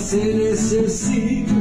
se necesita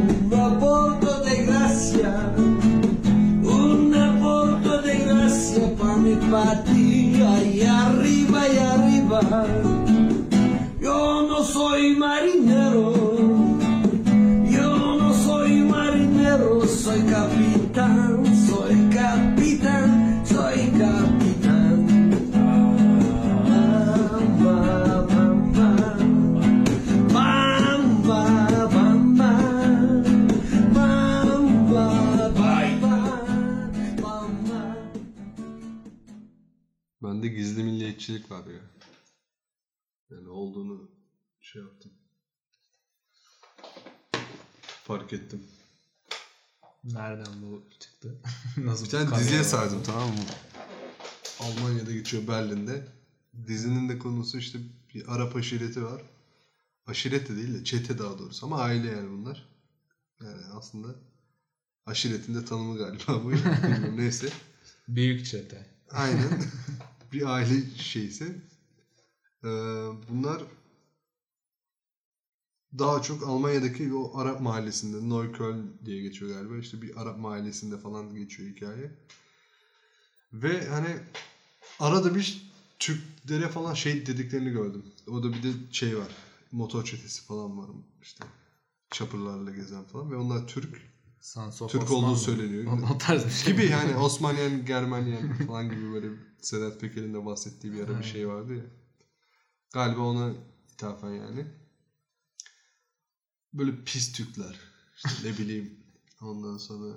Bende gizli milliyetçilik var ya. Yani olduğunu şey yaptım. Fark ettim. Nereden bu çıktı? Nasıl Bir tane diziye sardım tamam mı? Almanya'da geçiyor Berlin'de. Dizinin de konusu işte bir Arap aşireti var. Aşiret de değil de çete daha doğrusu ama aile yani bunlar. Yani aslında aşiretin de tanımı galiba bu. Bilmiyorum, Neyse. Büyük çete. Aynen. bir aile şeysi. Ee, bunlar daha çok Almanya'daki o Arap mahallesinde Neukölln diye geçiyor galiba. İşte bir Arap mahallesinde falan geçiyor hikaye. Ve hani arada bir Türklere falan şey dediklerini gördüm. O da bir de şey var. Motor çetesi falan var işte. Çapırlarla gezen falan ve onlar Türk. Sons of Türk Osman olduğu söyleniyor. O, o tarz bir şey. Gibi yani Osmanyen, Germanyen falan gibi böyle Sedat Peker'in de bahsettiği bir ara bir şey vardı ya. Galiba ona ithafen yani. Böyle pis Türkler. İşte ne bileyim. Ondan sonra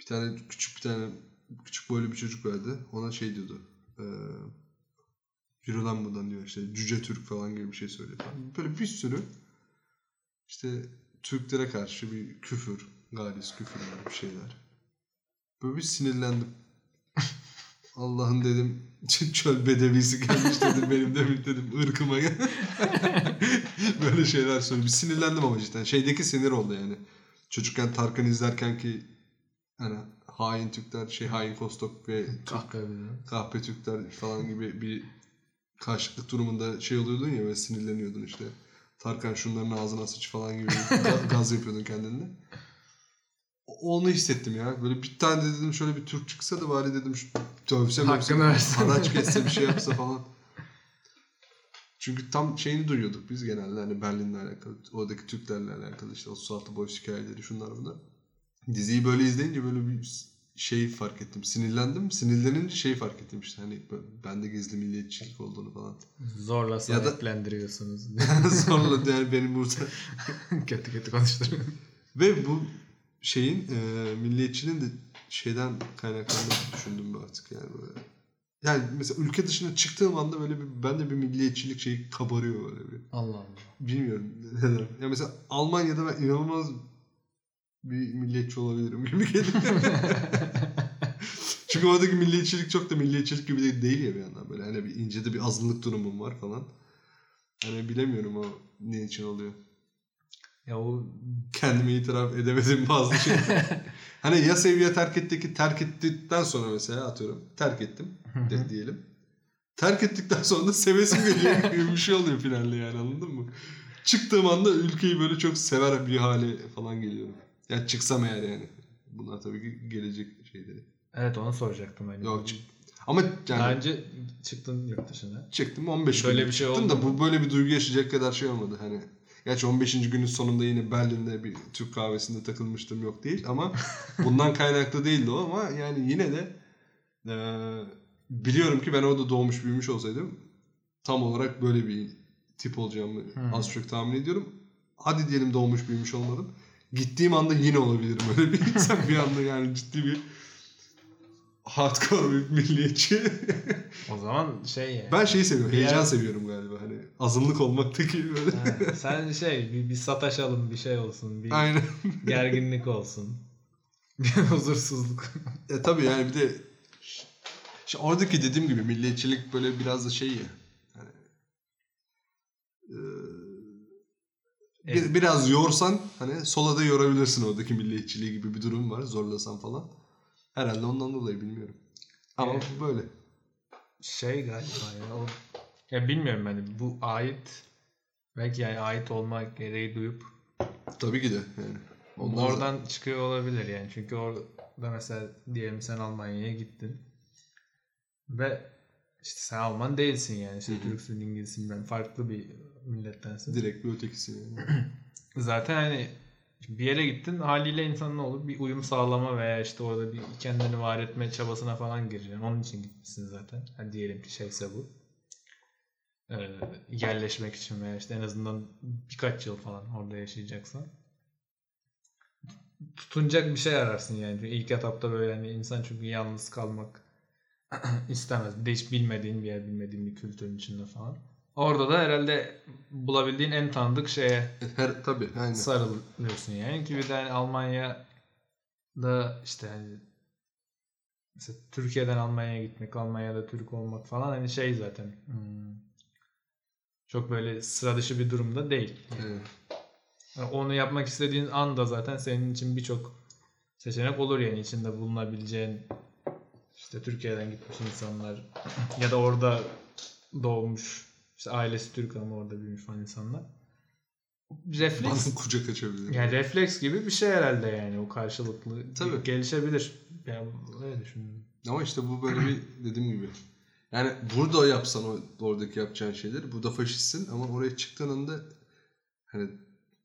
bir tane küçük bir tane küçük boylu bir çocuk vardı. Ona şey diyordu. Eee Yürü lan buradan diyor işte cüce Türk falan gibi bir şey söylüyor falan. Böyle bir sürü işte Türklere karşı bir küfür, galis küfürler bir şeyler. Böyle bir sinirlendim. Allah'ın dedim çöl bedevisi gelmiş dedim benim demin dedim ırkıma. Böyle şeyler söylüyor. Bir sinirlendim ama cidden. Şeydeki sinir oldu yani. Çocukken Tarkan izlerken ki hani hain Türkler şey hain Kostok ve biliyorum. kahpe Türkler falan gibi bir karşılıklı durumunda şey oluyordun ya ve sinirleniyordun işte. Tarkan şunların ağzına sıç falan gibi ga- gaz yapıyordun kendinde. O- Onu hissettim ya. Böyle bir tane de dedim şöyle bir Türk çıksa da bari dedim şu dövse Hakkını haraç kesse bir şey yapsa falan. Çünkü tam şeyini duyuyorduk biz genelde hani Berlin'le alakalı, oradaki Türklerle alakalı işte 36 boş hikayeleri şunlar bunlar. Diziyi böyle izleyince böyle bir şey fark ettim. Sinirlendim. Sinirlenince şey fark ettim işte hani bende gizli milliyetçilik olduğunu falan. Zorla Ya da- sahiplendiriyorsunuz. Sonra yani benim burada kötü kötü konuşturuyor. ve bu şeyin e, milliyetçiliğin de şeyden kaynaklandığını düşündüm ben artık yani böyle. Yani mesela ülke dışına çıktığım anda böyle bir bende bir milliyetçilik şeyi kabarıyor böyle bir. Allah Allah. Bilmiyorum neden. Ya mesela Almanya'da ben inanılmaz bir milliyetçi olabilirim gibi geliyor. Çünkü oradaki milliyetçilik çok da milliyetçilik gibi de değil ya bir yandan böyle. Hani bir incede bir azınlık durumum var falan. Hani bilemiyorum o ne için oluyor. Ya o Kendime itiraf edemediğim bazı şeyler. hani ya seviye terk etti ki terk ettikten sonra mesela atıyorum terk ettim de, diyelim. Terk ettikten sonra da sevesim geliyor gibi bir şey oluyor finalde yani anladın mı? Çıktığım anda ülkeyi böyle çok sever bir hale falan geliyorum. Ya çıksam eğer yani. Bunlar tabii ki gelecek şeyleri. evet onu soracaktım. Hani. Yok çık. Ama yani Daha önce çıktın yurt dışına. çıktım 15 Böyle gün bir şey oldu da bu böyle bir duygu yaşayacak kadar şey olmadı hani. Gerçi 15. günün sonunda yine Berlin'de bir Türk kahvesinde takılmıştım yok değil ama bundan kaynaklı değildi o ama yani yine de eee, biliyorum ki ben orada doğmuş büyümüş olsaydım tam olarak böyle bir tip olacağımı az çok tahmin ediyorum. Hadi diyelim doğmuş büyümüş olmadım. Gittiğim anda yine olabilirim öyle bir insan bir anda yani ciddi bir hardcore bir milliyetçi. O zaman şey yani. Ben şeyi seviyorum. Heyecan yer- seviyorum galiba. Hani azınlık olmaktaki böyle. Ha, sen şey bir, bir sataşalım bir şey olsun. Bir Aynen. gerginlik olsun. Bir huzursuzluk. E tabii yani bir de işte oradaki dediğim gibi milliyetçilik böyle biraz da şey ya. Hani, e, bir- Evet. biraz yorsan hani sola da yorabilirsin oradaki milliyetçiliği gibi bir durum var. Zorlasan falan. Herhalde ondan dolayı bilmiyorum. Ama Evet. böyle. şey galiba ya o ya bilmiyorum hani bu ait belki yani ait olma gereği duyup Tabii ki de yani. Ondan Oradan çıkıyor olabilir yani. Çünkü orada mesela diyelim sen Almanya'ya gittin. Ve işte sen Alman değilsin yani. İşte Türksün, İngilizsin, ben farklı bir millettensin. direkt bir ötekisi yani. Zaten hani bir yere gittin haliyle insan ne olur? Bir uyum sağlama veya işte orada bir kendini var etme çabasına falan gireceksin. Onun için gitmişsin zaten. Hadi diyelim ki şeyse bu. Ee, yerleşmek için veya işte en azından birkaç yıl falan orada yaşayacaksan. Tutunacak bir şey ararsın yani. Çünkü ilk etapta böyle hani insan çünkü yalnız kalmak istemez. Bir de hiç bilmediğin bir yer, bilmediğin bir kültürün içinde falan. Orada da herhalde bulabildiğin en tanıdık şeye Her tabii aynen. sarılıyorsun yani ki bir de hani Almanya'da işte hani mesela Türkiye'den Almanya'ya gitmek, Almanya'da Türk olmak falan hani şey zaten hmm, çok böyle sıra dışı bir durumda değil. Evet. Yani onu yapmak istediğin anda zaten senin için birçok seçenek olur yani içinde bulunabileceğin işte Türkiye'den gitmiş insanlar ya da orada doğmuş işte ailesi Türk ama orada büyümüş falan insanlar. Refleks Bazen kucak açabilir. yani refleks gibi bir şey herhalde yani o karşılıklı Tabii. gelişebilir. Yani öyle düşünüyorum. Ama işte bu böyle bir dediğim gibi. Yani burada yapsan o oradaki yapacağın şeyler. Burada faşistsin ama oraya çıktığın anda hani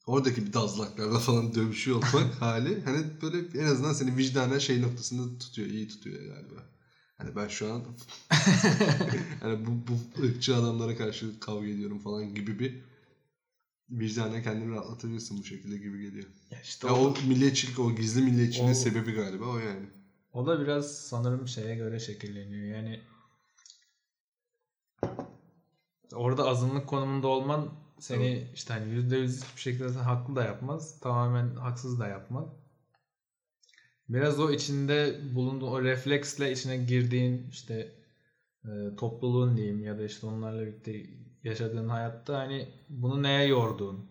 oradaki bir dazlaklarla falan dövüşüyor olmak hali hani böyle en azından seni vicdanen şey noktasında tutuyor. iyi tutuyor galiba. Hani ben şu an hani bu, bu ırkçı adamlara karşı kavga ediyorum falan gibi bir vicdanen kendini rahatlatabilirsin bu şekilde gibi geliyor. Ya işte Ya o, o milliyetçilik, o gizli milliyetçiliğin O- sebebi galiba o yani. o da biraz sanırım şeye göre şekilleniyor. Yani orada azınlık konumunda olman seni işte hani yüzde yüz hiçbir şekilde haklı da yapmaz. Tamamen haksız da yapmaz. Biraz o içinde bulunduğun o refleksle içine girdiğin işte e, topluluğun diyeyim ya da işte onlarla birlikte yaşadığın hayatta hani bunu neye yorduğun.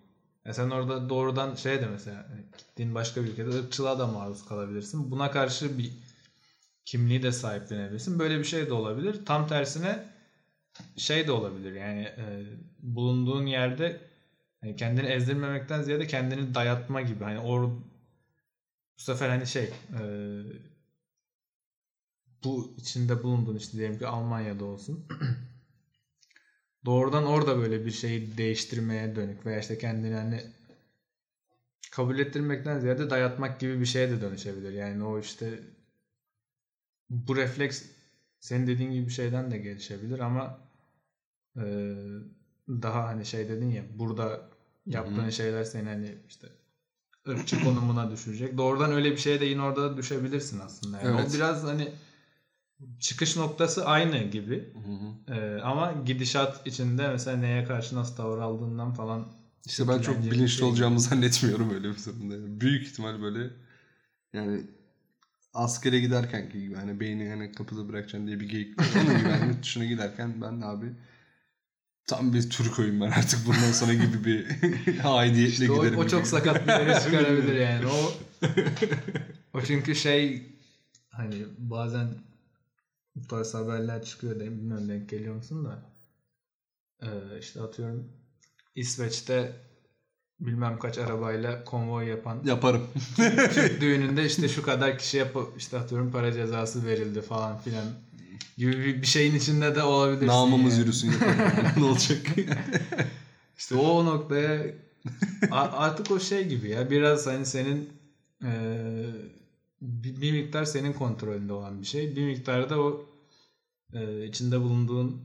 Ya sen orada doğrudan şey de mesela hani gittiğin başka bir ülkede ırkçılığa da maruz kalabilirsin. Buna karşı bir kimliği de sahiplenebilirsin. Böyle bir şey de olabilir. Tam tersine şey de olabilir. Yani e, bulunduğun yerde hani kendini ezdirmemekten ziyade kendini dayatma gibi. Hani or bu sefer hani şey e, bu içinde bulunduğun işte diyelim ki Almanya'da olsun. Doğrudan orada böyle bir şeyi değiştirmeye dönük veya işte kendini hani kabul ettirmekten ziyade dayatmak gibi bir şeye de dönüşebilir. Yani o işte bu refleks senin dediğin gibi bir şeyden de gelişebilir ama e, daha hani şey dedin ya burada yaptığın şeyler seni hani işte ırkçı konumuna düşürecek. Doğrudan öyle bir şeye de yine orada da düşebilirsin aslında. Yani Evet. O biraz hani çıkış noktası aynı gibi. Ee, ama gidişat içinde mesela neye karşı nasıl tavır aldığından falan İşte ben çok bilinçli şey. olacağımı zannetmiyorum öyle bir durumda. Yani Büyük ihtimal böyle yani askere giderken ki gibi hani beyni hani kapıda bırakacaksın diye bir geyik. Onun gibi hani dışına giderken ben abi tam bir Türkoyum ben artık bundan sonra gibi bir aidiyetle İşte o, giderim. o gibi. çok sakat bir yere çıkarabilir yani. O o çünkü şey hani bazen bu tarz haberler çıkıyor da bilmiyorum denk geliyor musun da ee, işte atıyorum İsveç'te bilmem kaç arabayla konvoy yapan Yaparım. Türk düğününde işte şu kadar kişi yapıp işte atıyorum para cezası verildi falan filan gibi bir, şeyin içinde de olabilirsin. Namımız yani. yürüsün ne olacak? İşte o noktaya artık o şey gibi ya biraz hani senin eee, bir, miktar senin kontrolünde olan bir şey. Bir miktar da o eee, içinde bulunduğun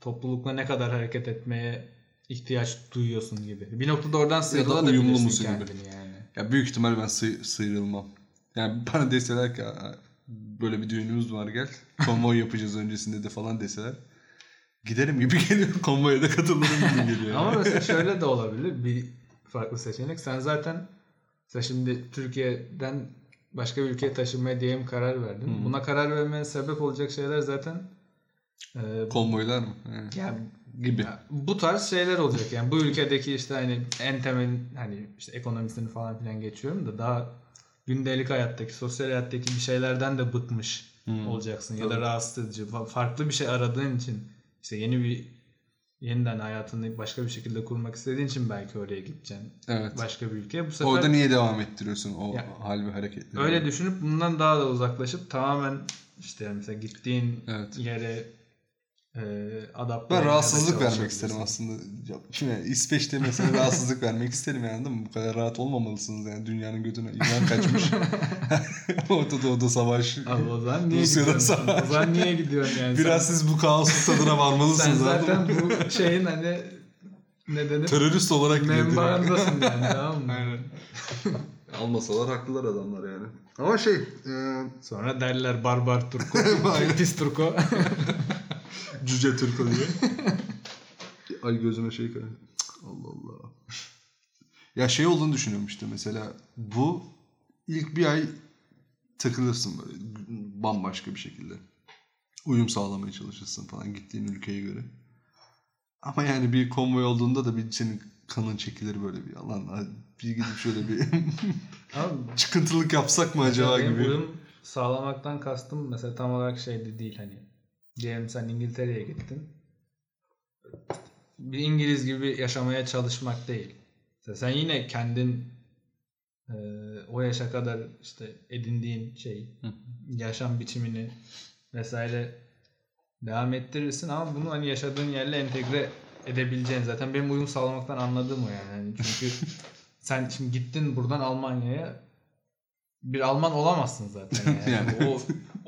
toplulukla ne kadar hareket etmeye ihtiyaç duyuyorsun gibi. Bir noktada oradan sıyrılabilirsin musun gibi. kendini yani. Ya büyük ihtimal ben sı- sıyrılmam. Yani bana deseler ki "Aa, böyle bir düğünümüz var gel. Konvoy yapacağız öncesinde de falan deseler. Giderim gibi geliyor. Konvoya da katılırım gibi geliyor. Ama mesela şöyle de olabilir bir farklı seçenek. Sen zaten mesela şimdi Türkiye'den başka bir ülkeye taşınmaya diyelim karar verdin. Buna karar vermeye sebep olacak şeyler zaten e, Konvoylar mı? He. yani Gibi. ya bu tarz şeyler olacak. Yani bu ülkedeki işte hani en temel hani işte ekonomisini falan filan geçiyorum da daha gündelik hayattaki, sosyal hayattaki bir şeylerden de bıkmış olacaksın ya da Tabii. rahatsız edici, fa- farklı bir şey aradığın için işte yeni bir yeniden hayatını başka bir şekilde kurmak istediğin için belki oraya gideceksin. Evet. Başka bir ülkeye. Bu sefer Orada niye devam ettiriyorsun o Ya- hal ve hareketleri? öyle düşünüp bundan daha da uzaklaşıp tamamen işte yani mesela gittiğin Evet. yere adapte Ben rahatsızlık vermek isterim aslında. Ya, Şimdi İsveç'te mesela rahatsızlık vermek isterim yani değil mi? Bu kadar rahat olmamalısınız yani. Dünyanın götüne iman kaçmış. Orta Doğu'da savaş. Abi o zaman niye Rusya'da gidiyorsun? savaş. O zaman niye gidiyorsun yani? Biraz sen, siz bu kaosun tadına sen varmalısınız. anladın zaten bu şeyin hani ne denir? Terörist olarak gidiyor. Menbaındasın yani tamam mı? Aynen. Almasalar haklılar adamlar yani. Ama şey... E, Sonra derler barbar Turko, pis Turko. Cüce Türko diye. Ay gözüme şey kaydı. Allah Allah. Ya şey olduğunu düşünüyorum işte mesela bu ilk bir ay takılırsın böyle bambaşka bir şekilde. Uyum sağlamaya çalışırsın falan gittiğin ülkeye göre. Ama yani bir konvoy olduğunda da bir senin kanın çekilir böyle bir alan bir gidip şöyle bir Abi, çıkıntılık yapsak mı acaba gibi. uyum sağlamaktan kastım mesela tam olarak şeydi değil hani. Diyelim sen İngiltere'ye gittin. Bir İngiliz gibi yaşamaya çalışmak değil. Sen yine kendin e, o yaşa kadar işte edindiğin şey, yaşam biçimini vesaire devam ettirirsin ama bunu hani yaşadığın yerle entegre edebileceğin zaten benim uyum sağlamaktan anladığım o yani. Yani çünkü sen şimdi gittin buradan Almanya'ya bir Alman olamazsın zaten yani. Yani. o,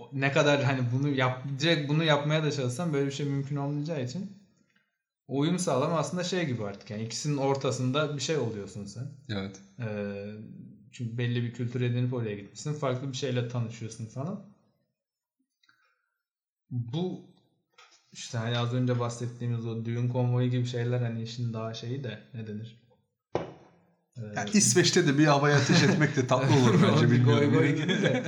o ne kadar hani bunu yap direkt bunu yapmaya da çalışsan böyle bir şey mümkün olmayacağı için o uyum sağlama aslında şey gibi artık yani ikisinin ortasında bir şey oluyorsun sen. Evet. Ee, çünkü belli bir kültür edinip oraya gitmişsin. Farklı bir şeyle tanışıyorsun falan. Bu işte hani az önce bahsettiğimiz o düğün konvoyu gibi şeyler hani işin daha şeyi de ne denir? Ee, Yani İsveç'te de bir havaya ateş etmek de tatlı olur bence bilmiyorum. goy goy gibi de.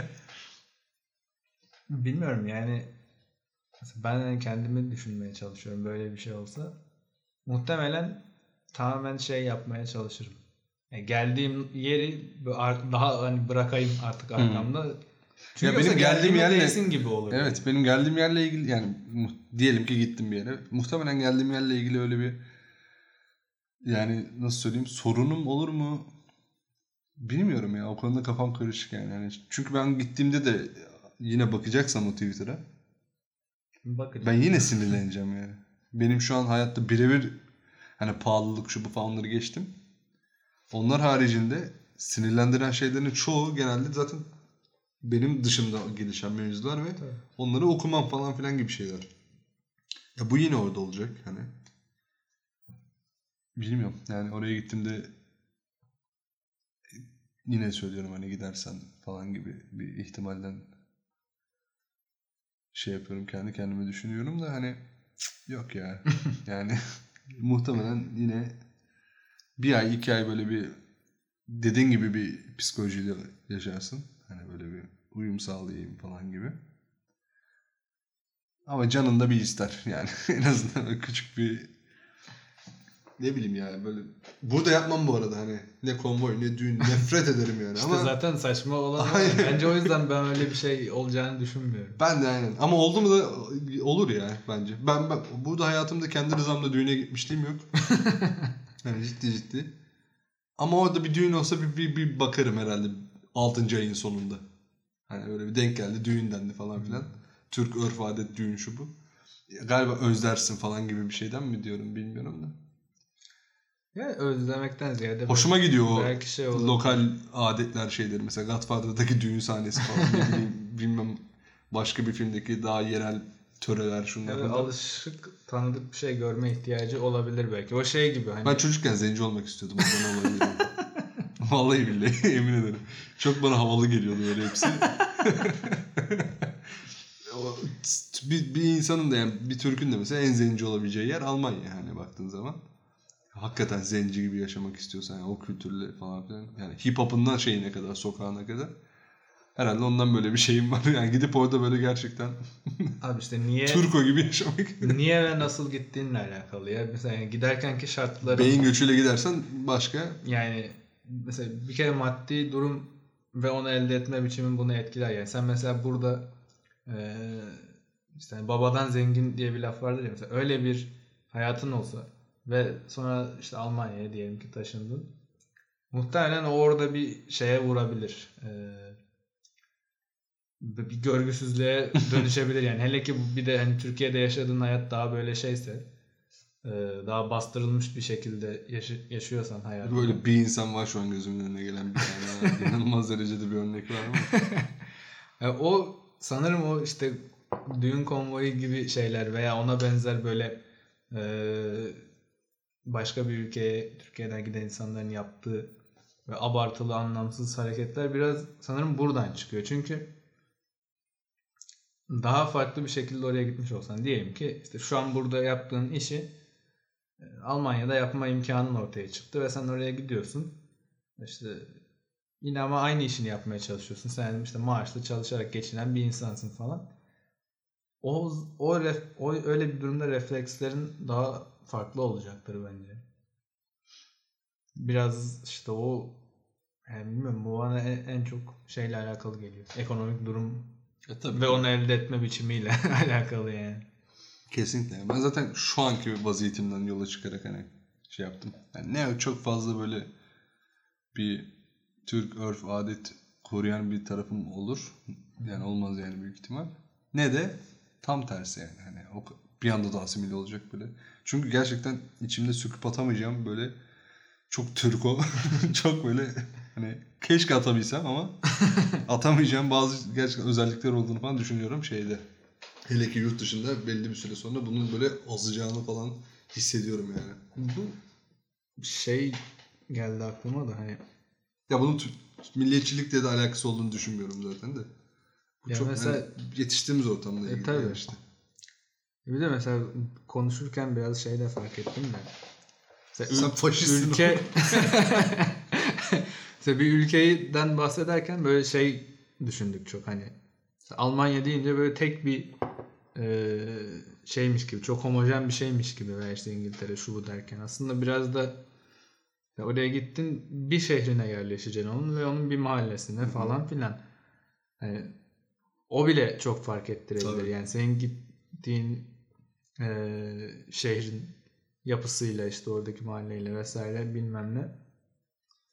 Bilmiyorum yani mesela ben hani kendimi düşünmeye çalışıyorum böyle bir şey olsa. Muhtemelen tamamen şey yapmaya çalışırım. Yani geldiğim yeri daha hani bırakayım artık arkamda. Çünkü Ya benim geldiğim yerle- gibi olur. Evet benim geldiğim yerle ilgili yani diyelim ki gittim bir yere. Muhtemelen geldiğim yerle ilgili öyle bir yani nasıl söyleyeyim sorunum olur mu? Bilmiyorum ya o konuda kafam karışık yani. yani çünkü ben gittiğimde de yine bakacaksam o Twitter'a Bakın. ben yine sinirleneceğim yani. Benim şu an hayatta birebir hani pahalılık şu bu falan onları geçtim. Onlar haricinde sinirlendiren şeylerin çoğu genelde zaten benim dışımda gelişen mevzular ve Tabii. onları okumam falan filan gibi şeyler. Ya bu yine orada olacak hani. Bilmiyorum. Yani oraya gittiğimde yine söylüyorum hani gidersen falan gibi bir ihtimalden şey yapıyorum kendi kendime düşünüyorum da hani cık, yok ya. yani muhtemelen yine bir ay iki ay böyle bir dediğin gibi bir psikolojiyle yaşarsın. Hani böyle bir uyum sağlayayım falan gibi. Ama canın da bir ister yani. en azından küçük bir ne bileyim yani böyle burada yapmam bu arada hani ne konvoy ne düğün nefret ederim yani İşte ama zaten saçma olan o. Bence o yüzden ben öyle bir şey olacağını düşünmüyorum. ben de aynen ama oldu mu da olur ya bence. Ben, ben burada hayatımda kendi rızamla düğüne gitmişliğim yok. yani ciddi ciddi. Ama orada bir düğün olsa bir, bir, bir bakarım herhalde 6. ayın sonunda. Hani öyle bir denk geldi düğün dendi falan filan. Türk örf adet düğün şu bu. Galiba özlersin falan gibi bir şeyden mi diyorum bilmiyorum da. Ya özlemekten ziyade Hoşuma gidiyor o belki şey olur. lokal adetler şeyleri. Mesela Godfather'daki düğün sahnesi falan ne bileyim bilmem başka bir filmdeki daha yerel töreler şunlar Evet, bunlar. alışık tanıdık bir şey görme ihtiyacı olabilir belki. O şey gibi hani Ben çocukken zenci olmak istiyordum. Ondan olabilir. Vallahi billahi emin ederim. Çok bana havalı geliyordu öyle hepsi. Bir, bir insanın da yani bir Türk'ün de mesela en zenci olabileceği yer Almanya hani baktığın zaman. Hakikaten zenci gibi yaşamak istiyorsan yani o kültürle falan filan. Yani hip hop'undan şeyine kadar, sokağına kadar. Herhalde ondan böyle bir şeyim var. Yani gidip orada böyle gerçekten abi işte niye Turko gibi yaşamak. niye ve nasıl gittiğinle alakalı ya. Mesela yani giderkenki şartları Beyin göçüyle gidersen başka. yani mesela bir kere maddi durum ve onu elde etme biçimin bunu etkiler yani. Sen mesela burada eee işte hani babadan zengin diye bir laf vardır ya mesela öyle bir hayatın olsa ve sonra işte Almanya'ya diyelim ki taşındın. Muhtemelen o orada bir şeye vurabilir. Ee, bir görgüsüzlüğe dönüşebilir yani. Hele ki bir de hani Türkiye'de yaşadığın hayat daha böyle şeyse e, daha bastırılmış bir şekilde yaşı- yaşıyorsan hayatını. Böyle bir insan var şu an gözümün önüne gelen bir tane. İnanılmaz derecede bir örnek var ama. O sanırım o işte düğün konvoyu gibi şeyler veya ona benzer böyle e, başka bir ülkeye Türkiye'den giden insanların yaptığı ve abartılı anlamsız hareketler biraz sanırım buradan çıkıyor. Çünkü daha farklı bir şekilde oraya gitmiş olsan diyelim ki işte şu an burada yaptığın işi e, Almanya'da yapma imkanın ortaya çıktı ve sen oraya gidiyorsun. İşte Yine ama aynı işini yapmaya çalışıyorsun. Sen işte maaşlı çalışarak geçinen bir insansın falan. O o, o öyle bir durumda reflekslerin daha farklı olacaktır bence. Biraz işte o yani bilmiyorum bu bana en, en çok şeyle alakalı geliyor. Ekonomik durum E tabii. ve onu elde etme biçimiyle alakalı yani. Kesinlikle. Ben zaten şu anki vaziyetimden yola çıkarak hani şey yaptım. Yani ne çok fazla böyle bir Türk örf adet koruyan bir tarafım olur. Yani olmaz yani büyük ihtimal. Ne de tam tersi yani. Hani o bir anda da asimile olacak böyle. Çünkü gerçekten içimde söküp atamayacağım böyle çok Türko, çok böyle hani keşke atabilsem ama atamayacağım bazı gerçekten özellikler olduğunu falan düşünüyorum şeyde. Hele ki yurt dışında belli bir süre sonra bunun böyle azacağını falan hissediyorum yani. Bu şey geldi aklıma da hani Ya bunun milliyetçilikle de alakası olduğunu düşünmüyorum zaten de. Bu Ya çok mesela- hani yetiştiğimiz ortamla E, ilgili tabii. yani işte. Bir de mesela konuşurken biraz şey de fark ettim de. Mesela Sen ül- faşistsin ülke mesela bir ülkeden bahsederken böyle şey düşündük çok hani. Almanya deyince böyle tek bir e, şeymiş gibi, çok homojen bir şeymiş gibi veya işte İngiltere şu bu derken aslında biraz da ya oraya gittin bir şehrine yerleşeceksin onun ve onun bir mahallesine falan filan. Hani o bile çok fark ettirebilir. Tabii. Yani senin gittiğin e, şehrin yapısıyla işte oradaki mahalleyle vesaire bilmem ne.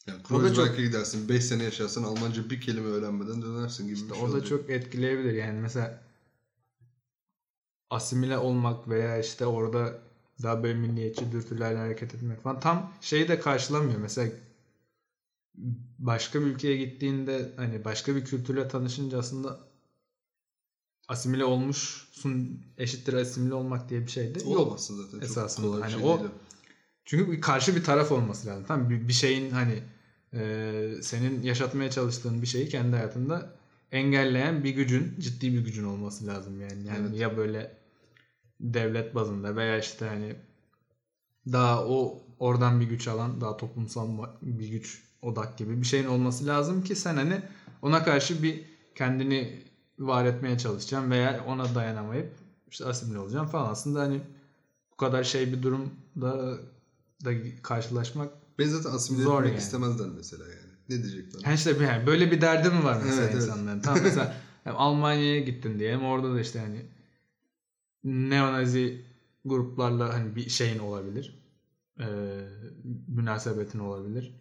Yani da çok- Kreuzberg'e gidersin 5 sene yaşarsan Almanca bir kelime öğrenmeden dönersin gibi İşte bir şey o da olacak. çok etkileyebilir. Yani mesela asimile olmak veya işte orada daha böyle milliyetçi dürtülerle hareket etmek falan tam şeyi de karşılamıyor. Mesela başka bir ülkeye gittiğinde hani başka bir kültürle tanışınca aslında asimile olmuşsun eşittir asimile olmak diye bir şey de yok. Olamazsın zaten. Çok esasında. bir Hani şey o- değil Çünkü karşı bir taraf olması lazım. Tamam bir, bir şeyin hani e, senin yaşatmaya çalıştığın bir şeyi kendi hayatında engelleyen bir gücün, ciddi bir gücün olması lazım yani. Yani Evet. ya böyle devlet bazında veya işte hani daha o oradan bir güç alan, daha toplumsal bir güç odak gibi bir şeyin olması lazım ki sen hani ona karşı bir kendini var etmeye çalışacaksın veya ona dayanamayıp işte asimile olacaksın falan. Aslında hani bu kadar şey bir durumda da karşılaşmak Ben zaten asimile Zor etmek yani. istemezler mesela yani. Ne diyecekler? Ha işte bir- yani böyle bir derdi mi var mesela Evet, evet. insanların? Tamam mesela yani Almanya'ya gittin diyelim orada da işte hani neonazi gruplarla hani bir şeyin olabilir. Ee, münasebetin olabilir.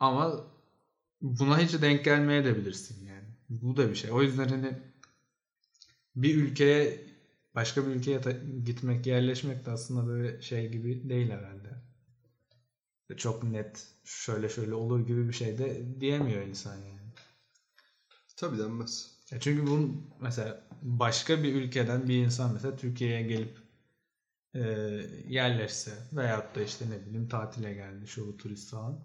Ama buna hiç denk gelmeye de bilirsin yani. Bu da bir şey. O yüzden hani bir ülkeye başka bir ülkeye gitmek, yerleşmek de aslında böyle şey gibi değil herhalde. Çok net şöyle şöyle olur gibi bir şey de diyemiyor insan yani. Tabii denmez. Ya çünkü bunun mesela başka bir ülkeden bir insan mesela Türkiye'ye gelip e, yerleşse veyahut da işte ne bileyim tatile geldi şu bu turist falan.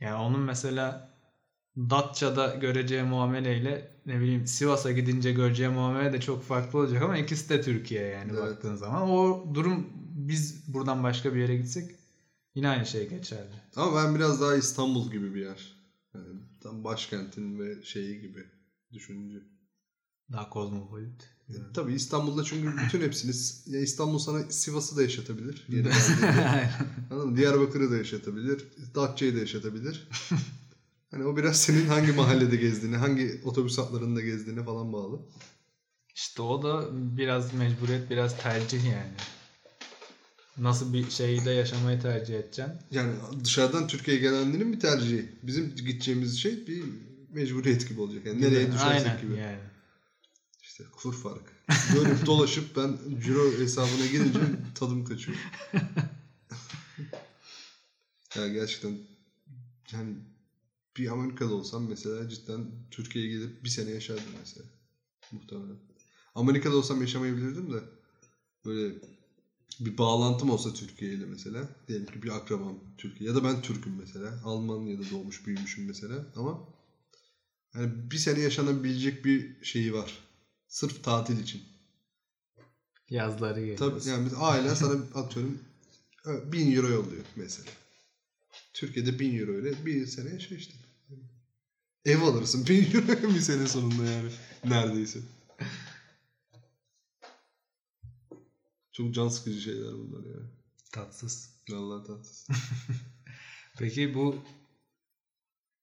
Yani onun mesela Datça'da göreceği muameleyle ne bileyim Sivas'a gidince göreceği muamele de çok farklı olacak ama ikisi de Türkiye yani Evet. baktığın zaman. O durum biz buradan başka bir yere gitsek yine aynı şey geçerli. Ama ben biraz daha İstanbul gibi bir yer. Yani tam başkentin ve şeyi gibi düşününce. Daha kozmopolit. E, Tabii İstanbul'da çünkü bütün hepsini ya İstanbul sana Sivas'ı da yaşatabilir. Geldiğinde. Anladın mı? Diyarbakır'ı da yaşatabilir. Datça'yı da yaşatabilir. hani o biraz senin hangi mahallede gezdiğine, hangi otobüs hatlarında gezdiğine falan bağlı. İşte o da biraz mecburiyet, biraz tercih yani. nasıl bir şeyde yaşamayı tercih edeceksin? Yani dışarıdan Türkiye'ye gelenlerin bir tercihi. Bizim gideceğimiz şey bir mecburiyet gibi olacak. Yani nereye düşersek Aynen gibi. yani. İşte kur fark. Dönüp dolaşıp ben ciro hesabına girince tadım kaçıyor. ya gerçekten yani bir Amerika'da olsam mesela cidden Türkiye'ye gelip bir sene yaşardım mesela. Muhtemelen. Amerika'da olsam yaşamayabilirdim de böyle bir bağlantım olsa Türkiye ile mesela. Diyelim ki bir akrabam Türkiye ya da ben Türk'üm mesela. Almanya'da doğmuş büyümüşüm mesela ama yani bir sene yaşanabilecek bir şeyi var. Sırf tatil için. Yazları geliyor. Tabii yani ailen sana atıyorum e, 1000 euro yolluyor mesela. Türkiye'de 1000 euro ile bir sene yaşa işte. Ev alırsın 1000 euro bir sene sonunda yani. Neredeyse. Çok can sıkıcı şeyler bunlar ya. Tatsız. Vallahi tatsız. Peki bu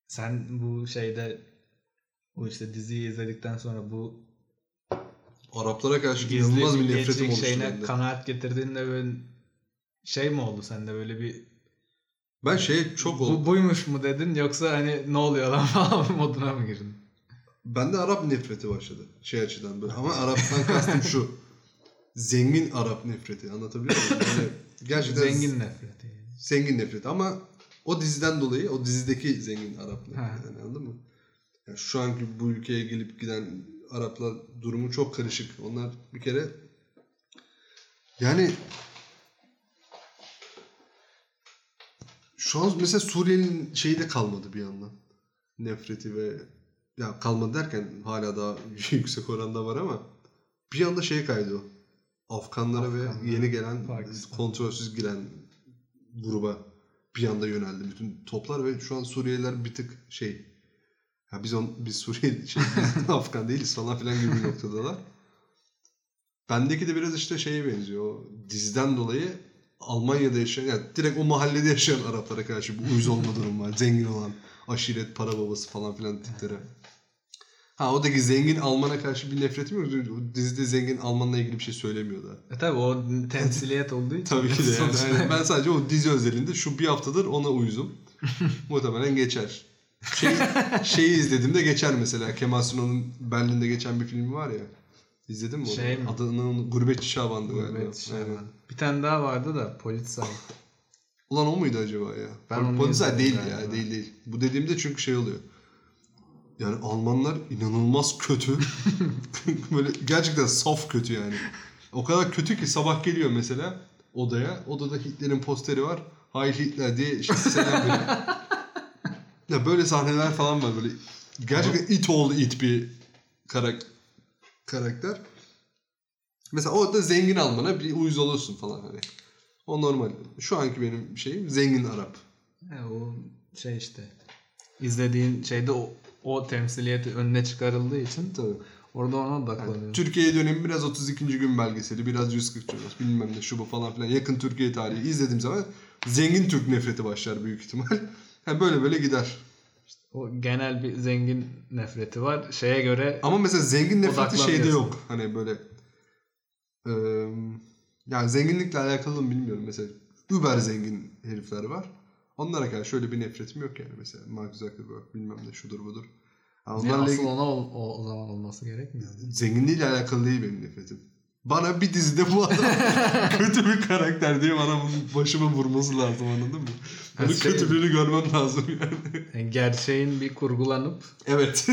sen bu şeyde bu işte diziyi izledikten sonra bu Araplara karşı gizli inanılmaz bir nefretim oluştu şeyine bende. kanaat getirdiğinde böyle şey mi oldu sende böyle bir Ben şey çok oldu. bu buymuş mu dedin yoksa hani ne oluyor lan falan moduna mı girdin? Bende Arap nefreti başladı. Şey açıdan böyle. Ama Arap'tan kastım şu. Zengin Arap nefreti. Anlatabiliyor muyum? Yani gerçekten Zengin nefreti. zengin nefret ama o diziden dolayı o dizideki zengin Arap nefreti. Yani anladın mı? Yani şu anki bu ülkeye gelip giden Araplar durumu çok karışık. Onlar bir kere yani şu an mesela Suriye'nin şeyi de kalmadı bir yandan. Nefreti ve ya kalmadı derken hala daha yüksek oranda var ama bir anda şey kaydı o. Afganlara ve yeni gelen Pakistan. kontrolsüz giren gruba bir anda yöneldi bütün toplar ve şu an Suriyeliler bir tık şey ya biz on, biz Suriyeli şey biz Afgan değiliz falan filan gibi bir noktadalar. Bendeki de biraz işte şeye benziyor. O diziden dolayı Almanya'da yaşayan, yani direkt o mahallede yaşayan Araplara karşı bir uyuz olma durumu var. Zengin olan, aşiret, para babası falan filan tiplere. Ha oradaki zengin Alman'a karşı bir nefretim yok. O dizide zengin Alman'la ilgili bir şey söylemiyor da. E tabi o temsiliyet olduğu için. Tabii ki de yani. Yani ben sadece o dizi özelinde şu bir haftadır ona uyuzum. Muhtemelen geçer. Şey, şeyi izlediğimde geçer mesela. Kemal Sunal'ın Berlin'de geçen bir filmi var ya. İzledin mi onu? Şey mi? Adının Gurbetçi Şaban'dı galiba. Gurbet Aynen. Şaban. Bir tane daha vardı da Politsay. Ulan o muydu acaba ya? Ben izledim değil galiba. ya. Değil değil. Bu dediğimde çünkü şey oluyor. Yani Almanlar inanılmaz kötü. Böyle gerçekten saf kötü yani. O kadar kötü ki sabah geliyor mesela odaya. Odada Hitler'in posteri var. Heil Hitler diye işte selam veriyor. ya böyle sahneler falan var böyle. Gerçekten it oğlu it bir karak karakter. Mesela orada zengin Alman'a bir uyuz olursun falan hani. O normal. Şu anki benim şeyim zengin Arap. He, o şey işte izlediğin şeyde o, o temsiliyeti önüne çıkarıldığı için Tabii. orada ona odaklanıyor. Türkiye'ye dönemi biraz 32. gün belgeseli, biraz 140 Cunos, bilmem ne şu bu falan filan. Yakın Türkiye tarihi izlediğim zaman zengin Türk nefreti başlar büyük ihtimal. Ha böyle böyle gider. O genel bir zengin nefreti var. Şeye göre Ama mesela zengin nefreti şeyde yok. Hani böyle eee yani zenginlikle alakalı mı bilmiyorum. Mesela über zengin herifler var. Onlara karşı şöyle bir nefretim yok yani mesela. Mark Zuckerberg bilmem ne şudur budur. Ha, ne, onlarla asıl ilgili- ona o, o zaman olması gerekmiyor. zenginliğiyle alakalı değil benim nefretim. Bana bir dizide bu adam kötü bir karakter diye bana başıma vurması lazım anladın mı? Bunun şey- kötülüğünü görmem lazım yani. Yani gerçeğin bir kurgulanıp Evet.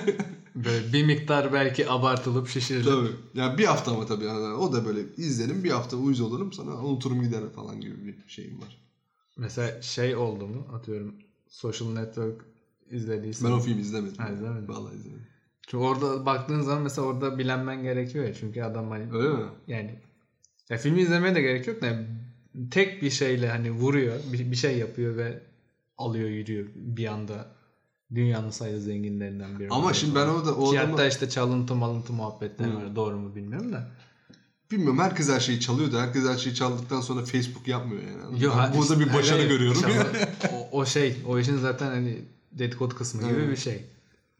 böyle bir miktar belki abartılıp şişirilip tabii. Yani bir hafta ama tabii. Yani o da böyle izlerim bir hafta uyuz olurum sonra unuturum gider falan gibi bir şeyim var. mesela şey oldu mu atıyorum Social Network izlediysen. Ben o filmi izlemedim. Ha, izlemedin. Vallahi izlemedim. Çünkü orada baktığın zaman mesela orada bilenmen gerekiyor ya. Çünkü adam hani Öyle mi? yani ya filmi izlemeye de gerek yok da yani tek bir şeyle hani vuruyor, bir, bir şey yapıyor ve alıyor yürüyor bir anda dünyanın sayılı zenginlerinden biri. Ama şimdi ben orada o Ki adamı hatta işte çalıntı malıntı muhabbetler Hı. var. Doğru mu bilmiyorum da. bilmiyorum herkes her şeyi çalıyor da herkes her şeyi çaldıktan sonra Facebook yapmıyor yani. Yo, ha- Burada bir başarı hayır, görüyorum. çalı- o, o şey, o işin zaten hani dedikodu kısmı gibi Evet. bir şey.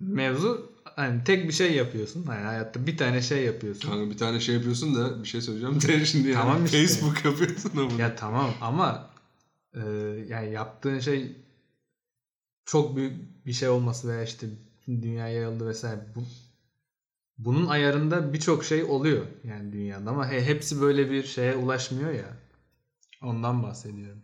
Mevzu hani tek bir şey yapıyorsun. Yani hayatta bir tane şey yapıyorsun. Kanka bir tane şey yapıyorsun da bir şey söyleyeceğim de şimdi yani Tamam işte. Facebook yapıyorsun ama. Ya tamam ama e, yani yaptığın şey çok büyük bir şey olması veya işte dünyaya yayıldı vesaire. Bu, bunun ayarında birçok şey oluyor yani dünyada ama he, hepsi böyle bir şeye ulaşmıyor ya. Ondan bahsediyorum.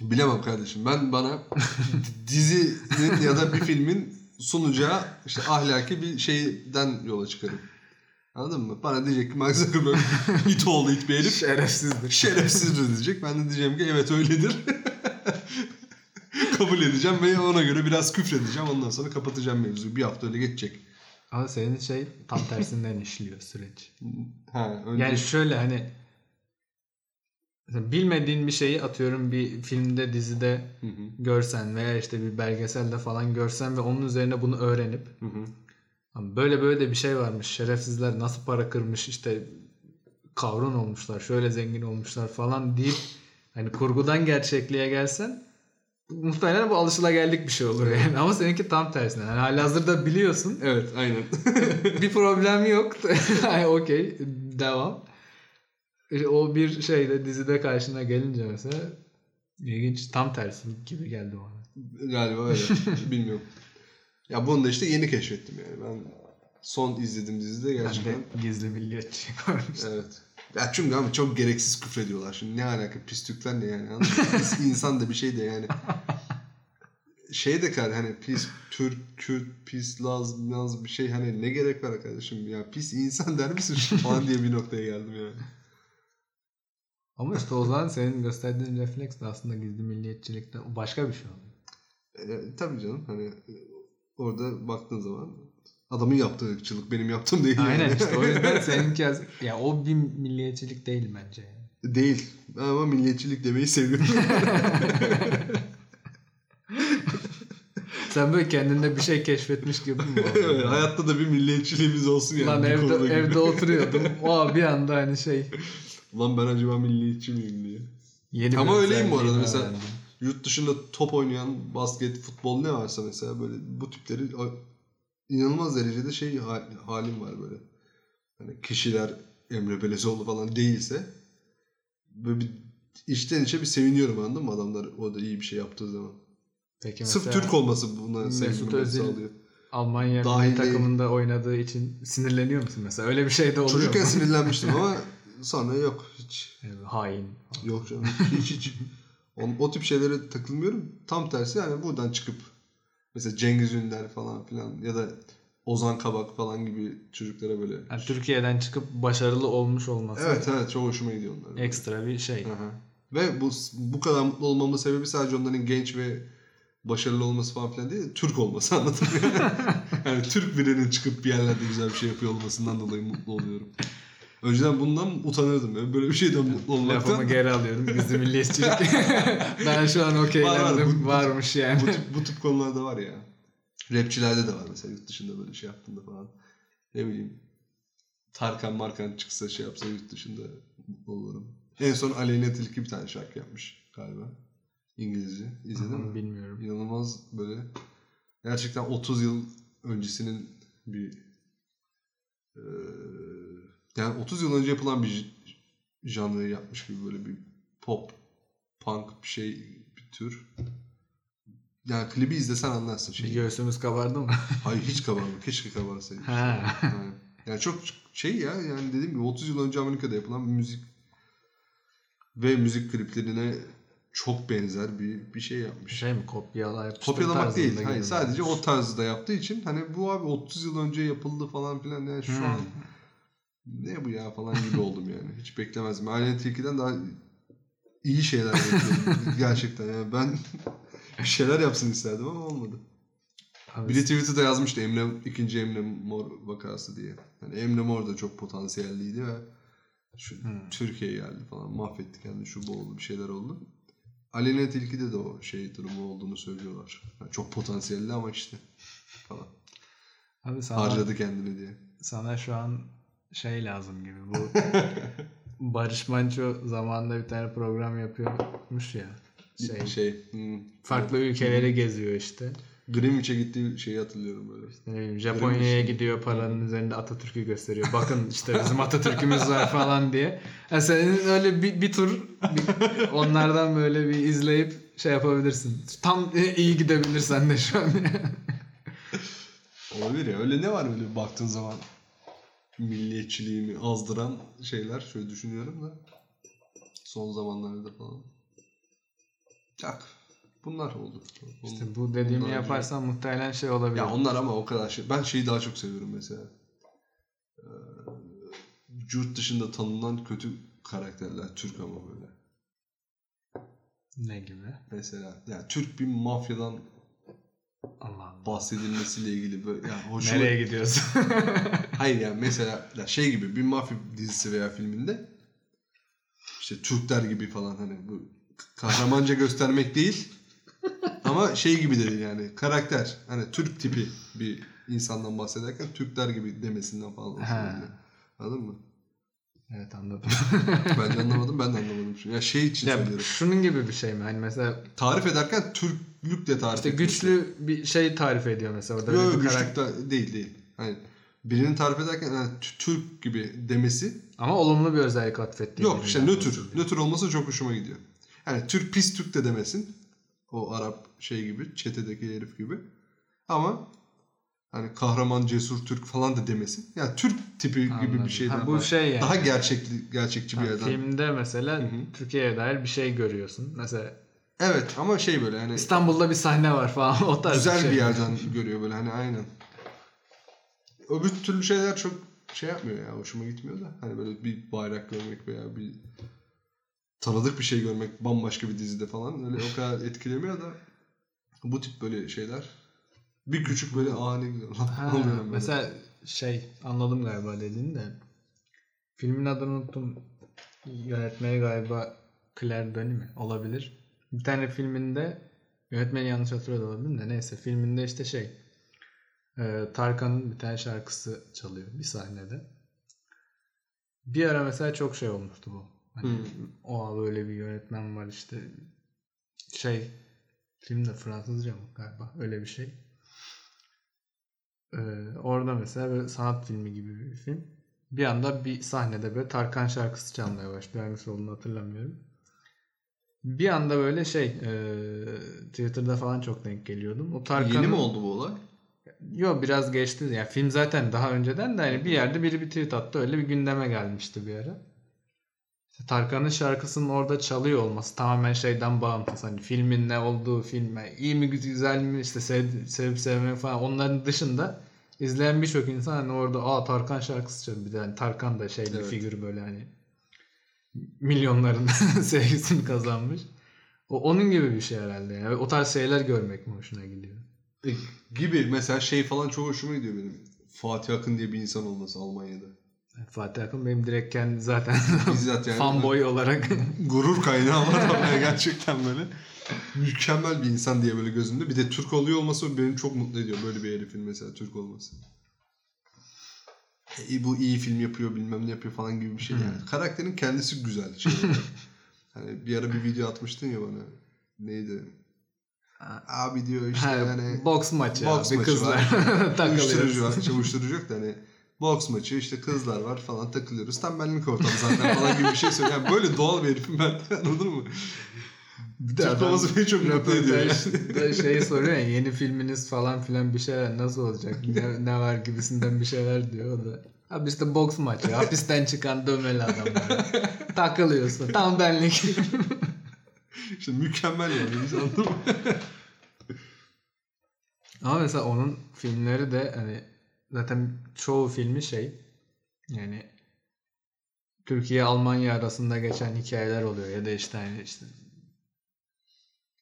Bilemem kardeşim. Ben bana dizinin ya da bir filmin sunacağı işte ahlaki bir şeyden yola çıkarım. Anladın mı? Bana diyecek ki Mark Zuckerberg it oğlu it bir herif. Şerefsizdir. Şerefsizdir diyecek. Ben de diyeceğim ki evet öyledir. Kabul edeceğim ve ona göre biraz küfredeceğim. Ondan sonra kapatacağım mevzuyu. Bir hafta öyle geçecek. Ama senin şey tam tersinden işliyor süreç. Ha, önce... Yani şöyle hani mesela bilmediğin bir şeyi atıyorum bir filmde dizide Hı hı, görsen veya işte bir belgeselde falan görsen ve onun üzerine bunu öğrenip hı hı. "Ama böyle böyle de bir şey varmış şerefsizler nasıl para kırmış işte kavron olmuşlar şöyle zengin olmuşlar falan deyip hani kurgudan gerçekliğe gelsen muhtemelen bu alışılageldik bir şey olur yani ama seninki tam tersine yani halihazırda biliyorsun Evet aynen. bir problem yok. Okey devam. İşte O bir şeyde dizide karşına gelince mesela ilginç tam tersi gibi geldi bana. Galiba öyle. Bilmiyorum. Ya bunu da işte yeni keşfettim yani. Ben son izlediğim dizide Ben gerçekten de gizli milliyetçi görmüştüm. Evet. Ya çünkü ama çok gereksiz küfrediyorlar. Şimdi ne alaka pis Türkler ne yani? insan da bir şey de yani. Şey de kar hani pis Türk, Kürt, pis Laz, Laz bir şey hani ne gerek var kardeşim ya pis insan der misin falan diye bir noktaya geldim yani. Ama işte o zaman senin gösterdiğin refleks de aslında gizli milliyetçilikte başka bir şey oluyor. E, tabii canım hani e, orada baktığın zaman adamın yaptığı ırkçılık benim yaptığım değil Aynen yani. işte o yüzden seninki az- ya o bir milliyetçilik değil bence. yani. Değil. Ama milliyetçilik demeyi seviyorum. Sen böyle kendinde bir şey keşfetmiş gibi mi? Evet, hayatta da bir milliyetçiliğimiz olsun yani. Lan evde, evde oturuyordum. O bir anda hani şey Lan ben acaba milliyetçi miyim diye. yeni Ama öyleyim bu arada mesela. öğrendim. Yurt dışında top oynayan basket, futbol ne varsa mesela böyle bu tipleri inanılmaz derecede şey ha- halim var böyle. Hani kişiler Emre Belezoğlu falan değilse böyle bir içten içe bir seviniyorum anladın mı adamlar o da iyi bir şey yaptığı zaman. Peki Sırf mesela Türk olması buna Mesut Özil sağlıyor. Almanya Dahil takımında oynadığı için sinirleniyor musun mesela? Öyle bir şey de oluyor Çocukken mu? sinirlenmiştim ama sonra yok hiç. Yani Hain. Yok canım hiç hiç. O, o tip şeylere takılmıyorum. Tam tersi yani buradan çıkıp mesela Cengiz Ünder falan filan ya da Ozan Kabak falan gibi çocuklara böyle. Yani Türkiye'den çıkıp başarılı olmuş olması Evet evet çok hoşuma gidiyor onlar. ekstra bir şey. Aha. Ve bu bu kadar mutlu olmamın sebebi sadece onların genç ve başarılı olması falan filan değil, Türk olması mı? yani Türk birinin çıkıp bir yerlerde güzel bir şey yapıyor olmasından dolayı mutlu oluyorum. Önceden bundan utanırdım. Yani böyle bir şeyden mutlu Lafımı olmaktan. geri alıyorum. Gizli milliyetçilik. ben şu an Var, var. okeylendim. Bu- Varmış yani. bu, tip, bu tip konularda var ya. Rapçilerde de var mesela yurt dışında böyle şey yaptığında falan. Ne bileyim. Tarkan Markan çıksa şey yapsa yurt dışında mutlu olurum. En son Aleyna Tilki bir tane şarkı yapmış galiba. İngilizce. İzledin mi? Bilmiyorum. İnanılmaz böyle. Gerçekten 30 yıl öncesinin bir yani 30 yıl önce yapılan bir j- janrayı yapmış gibi böyle bir pop, punk bir şey bir tür. Yani klibi izlesen anlarsın şeyi. göğsümüz kabardı mı? Hayır hiç kabarmıyor. Keşke kabarsaydı. Ha. Yani, yani çok şey ya yani dediğim gibi 30 yıl önce Amerika'da yapılan bir müzik ve müzik kliplerine çok benzer bir bir şey yapmış. şey mi? Kopyala Kopyalamak değil. Hayır, sadece o tarzda yaptığı için hani bu abi 30 yıl önce yapıldı falan filan yani şu Hmm. an ne bu ya falan gibi oldum yani. Hiç beklemezdim. Aleyna Tilki'den daha iyi şeyler bekliyorum. Gerçekten yani ben bir şeyler yapsın isterdim ama olmadı. Abi, Bir de Twitter'da yazmıştı Emre, ikinci Emre Mor vakası diye. Yani Emre Mor da çok potansiyelliydi ve şu Hmm. Türkiye'ye geldi falan mahvetti kendini şu bu oldu bir şeyler oldu. Aleyna Tilki'de de o şey durumu olduğunu söylüyorlar. Yani çok potansiyelli ama işte falan. abi sana, Harcadı kendini diye. sana şu an şey lazım gibi. Bu Barış Manço zamanında bir tane program yapıyormuş ya. Şey, Şey, hmm, farklı ülkeleri geziyor işte. Greenwich'e gittiği şeyi hatırlıyorum böyle. Ne bileyim, Japonya'ya gidiyor paranın üzerinde Atatürk'ü gösteriyor. Bakın işte bizim Atatürk'ümüz var falan diye. Yani senin öyle bir, bir tur bir- onlardan böyle bir izleyip şey yapabilirsin. Tam iyi gidebilirsen de şu an. Olabilir ya. Öyle ne var öyle baktığın zaman milliyetçiliğimi azdıran şeyler şöyle düşünüyorum da son zamanlarda falan. Yok. Bunlar oldu. işte bu dediğimi Bundan önce- yaparsan muhtemelen şey olabilir. Ya onlar ama o kadar şey. Ben şeyi daha çok seviyorum mesela. Ee, yurt dışında tanınan kötü karakterler. Türk ama böyle. Ne gibi? Mesela yani Türk bir mafyadan Allah bahsedilmesiyle ilgili böyle yani hoşuma Nereye gidiyorsun? Hayır yani mesela ya şey gibi bir mafya dizisi veya filminde işte Türkler gibi falan hani bu kahramanca göstermek değil ama şey gibi dedi yani karakter hani Türk tipi bir insandan bahsederken Türkler gibi demesinden falan. Anladın mı? Evet anladım. Ben de anlamadım ben de anlamadım. Ya şey için ya söylüyorum. şunun gibi bir şey mi? Hani mesela Tarif ederken Türklük de tarif işte güçlü bir şey tarif ediyor mesela orada. Yok öyle yok bir güçlük karakter- de değil değil. Hani birini tarif ederken yani Türk gibi demesi Ama olumlu bir özellik atfettiği. Yok işte nötr. Nötr olması çok hoşuma gidiyor. Yani Türk pis Türk de demesin. O Arap şey gibi, çetedeki herif gibi. Ama hani kahraman cesur Türk falan da demesin. Yani Türk tipi gibi Anladım. bir şeyden. Ha, bu var. şey yani. Daha gerçekli, gerçekçi bir Ha, yerden. filmde mesela Hı hı. Türkiye'ye dair bir şey görüyorsun. Mesela Evet ama şey böyle hani İstanbul'da bir sahne var falan o tarz güzel şey. bir yerden görüyor böyle hani aynen. Öbür türlü şeyler çok şey yapmıyor ya hoşuma gitmiyor da. Hani böyle bir bayrak görmek veya bir tanıdık bir şey görmek bambaşka bir dizide falan öyle o kadar etkilemiyor da bu tip böyle şeyler bir küçük böyle oluyorum böyle. mesela şey anladım galiba dediğini de. Filmin adını unuttum. Yönetmeni galiba Claire Denis mi? Olabilir. Bir tane filminde yönetmeni yanlış hatırlıyor da olabilir de neyse filminde işte şey e, Tarkan'ın bir tane şarkısı çalıyor bir sahnede. Bir ara mesela çok şey olmuştu bu. Hani Hmm. o böyle bir yönetmen var işte şey filmde Fransızca mı galiba öyle bir şey. Ee, orada mesela böyle sanat filmi gibi bir film. Bir anda bir sahnede böyle Tarkan şarkısı çalmaya başlıyor. Hangisi olduğunu hatırlamıyorum. Bir anda böyle şey e, Twitter'da falan çok denk geliyordum. O Tarkan'ın... Yeni mi oldu bu olay? Yok biraz geçti. Yani film zaten daha önceden de hani bir yerde biri bir tweet attı. Öyle bir gündeme gelmişti bir ara. Tarkan'ın şarkısının orada çalıyor olması tamamen şeyden bağımsız. Hani filmin ne olduğu filme iyi mi güzel mi işte sev, sevip sevmek falan onların dışında izleyen birçok insan hani orada aa Tarkan şarkısı çalıyor. Bir de hani Tarkan da şey bir Evet. figür böyle hani milyonların sevgisini kazanmış. O onun gibi bir şey herhalde. Yani o tarz şeyler görmek mi hoşuna gidiyor? E, gibi mesela şey falan çok hoşuma gidiyor benim. Fatih Akın diye bir insan olması Almanya'da. Fatih Akın benim direkt kendi zaten Bizzat yani fanboy olarak gurur kaynağı var ama gerçekten böyle mükemmel bir insan diye böyle gözümde. Bir de Türk oluyor olması beni çok mutlu ediyor böyle bir herifin mesela Türk olması. E, bu iyi film yapıyor bilmem ne yapıyor falan gibi bir şey yani. Karakterin kendisi güzel şey. hani bir ara bir video atmıştın ya bana. Neydi? Abi diyor işte Ha, yani boks maçı boks abi maçı kızlar uyuşturucu takılıyor. var. Şey, uyuşturucu yok da hani boks maçı işte kızlar var falan takılıyoruz. Tam benlik ortam zaten falan gibi bir şey söylüyor. Yani böyle doğal bir herifim ben anladın mı? Bir de olması beni çok mutlu ediyor. röportajda şey soruyor ya yeni filminiz falan filan bir şeyler nasıl olacak ne, ne var gibisinden bir şeyler diyor o da. Abi işte boks maçı hapisten çıkan dövmeli adamlar. Takılıyorsun tam benlik. İşte mükemmel yani. Anladın mı? Ama mesela onun filmleri de hani zaten çoğu filmi şey yani Türkiye Almanya arasında geçen hikayeler oluyor ya da işte hani işte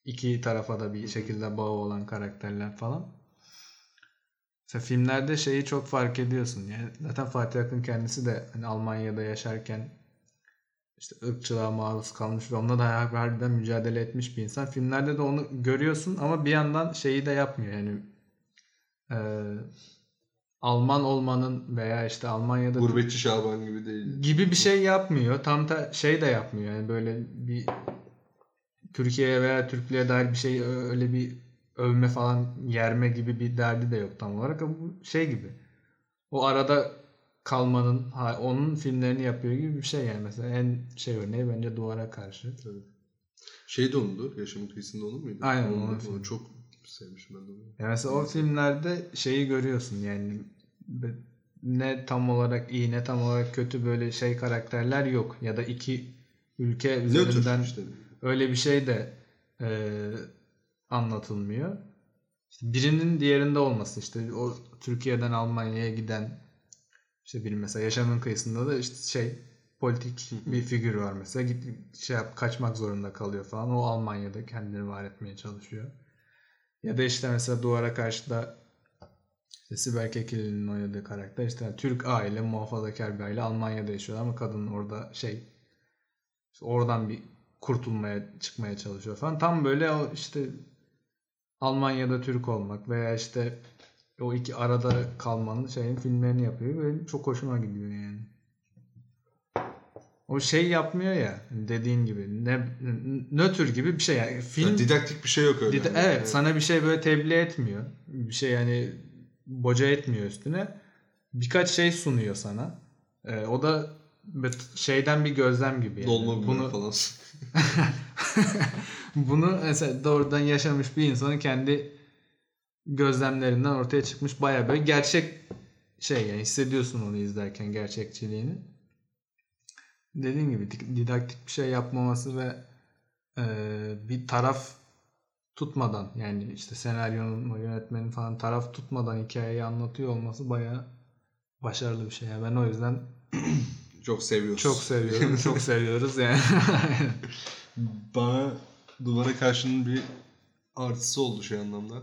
iki tarafa da bir şekilde bağı olan karakterler falan. Mesela filmlerde şeyi çok fark ediyorsun. Yani zaten Fatih Akın kendisi de hani Almanya'da yaşarken işte ırkçılığa maruz kalmış ve onunla da harbiden mücadele etmiş bir insan. Filmlerde de onu görüyorsun ama bir yandan şeyi de yapmıyor yani e, Alman olmanın veya işte Almanya'da Gurbetçi Şaban gibi değil. gibi bir şey yapmıyor. Tam da şey de yapmıyor. Yani böyle bir Türkiye'ye veya Türklüğe dair bir şey öyle bir övme falan yerme gibi bir derdi de yok tam olarak ama bu şey gibi. O arada kalmanın onun filmlerini yapıyor gibi bir şey yani mesela en şey örneği bence duvara karşı. Şey de onundu. Yaşamın kıyısında onun muydu? Aynen, Onun, onun çok sevmişim ben de onu. Yani mesela o filmlerde şeyi görüyorsun yani ne tam olarak iyi ne tam olarak kötü böyle şey karakterler yok ya da iki ülke üzerinden işte. öyle bir şey de e, anlatılmıyor. İşte birinin diğerinde olması işte o Türkiye'den Almanya'ya giden işte bir mesela yaşamın kıyısında da işte şey politik bir figür var mesela git şey yap kaçmak zorunda kalıyor falan o Almanya'da kendini var etmeye çalışıyor. Ya da işte mesela duvara karşı da işte Sibel Kekilli'nin oynadığı karakter işte Türk aile muhafazakar bir aile Almanya'da yaşıyor ama kadın orada şey işte oradan bir kurtulmaya çıkmaya çalışıyor falan. Tam böyle o işte Almanya'da Türk olmak veya işte o iki arada kalmanın şeyin filmlerini yapıyor. Benim çok hoşuma gidiyor yani. O şey yapmıyor ya dediğin gibi ne nötr gibi bir şey yani film Yani didaktik bir şey yok öyle. Dide- yani. evet sana bir şey böyle tebliğ etmiyor. Bir şey yani boca etmiyor üstüne. Birkaç şey sunuyor sana. Ee, o da şeyden bir gözlem gibi. Yani. Dolma bunu, falan. bunu mesela doğrudan yaşamış bir insanın kendi gözlemlerinden ortaya çıkmış baya böyle gerçek şey yani hissediyorsun onu izlerken gerçekçiliğini. Dediğim gibi didaktik bir şey yapmaması ve e, bir taraf tutmadan yani işte senaryonun yönetmenin falan taraf tutmadan hikayeyi anlatıyor olması baya başarılı bir şey. Yani ben o yüzden Çok seviyoruz. çok seviyorum. çok seviyoruz yani. Bana duvara karşının bir artısı oldu şey anlamda.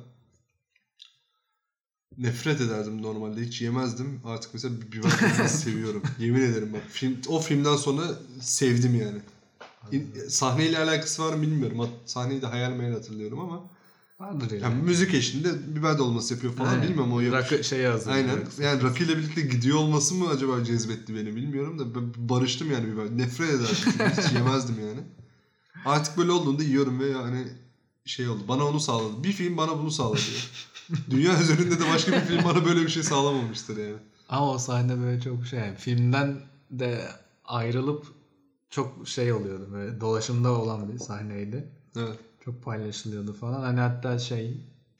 Nefret ederdim normalde. Hiç yemezdim. Artık mesela biber seviyorum. Yemin ederim bak. Film, o filmden sonra sevdim yani. İn- sahneyle alakası var mı bilmiyorum. Sahneyi de hayal meyal hatırlıyorum ama. Vardır yani. Yani müzik eşliğinde biber dolması yapıyor falan. Aynen. Bilmiyorum o yapış. Rakı şeye hazır. Aynen. Yani rakıyla birlikte gidiyor olması mı acaba cezbetti beni bilmiyorum da ben barıştım yani biber. Nefret ederdim. Hiç yemezdim yani. Artık böyle olduğunda yiyorum ve yani şey oldu. Bana onu sağladı. Bir film bana bunu sağladı. Dünya üzerinde de başka bir film bana böyle bir şey sağlamamıştır yani. Ama o sahne böyle çok şey filmden de ayrılıp çok şey oluyordu böyle dolaşımda olan bir sahneydi. Evet. Çok paylaşılıyordu falan. Hani hatta şey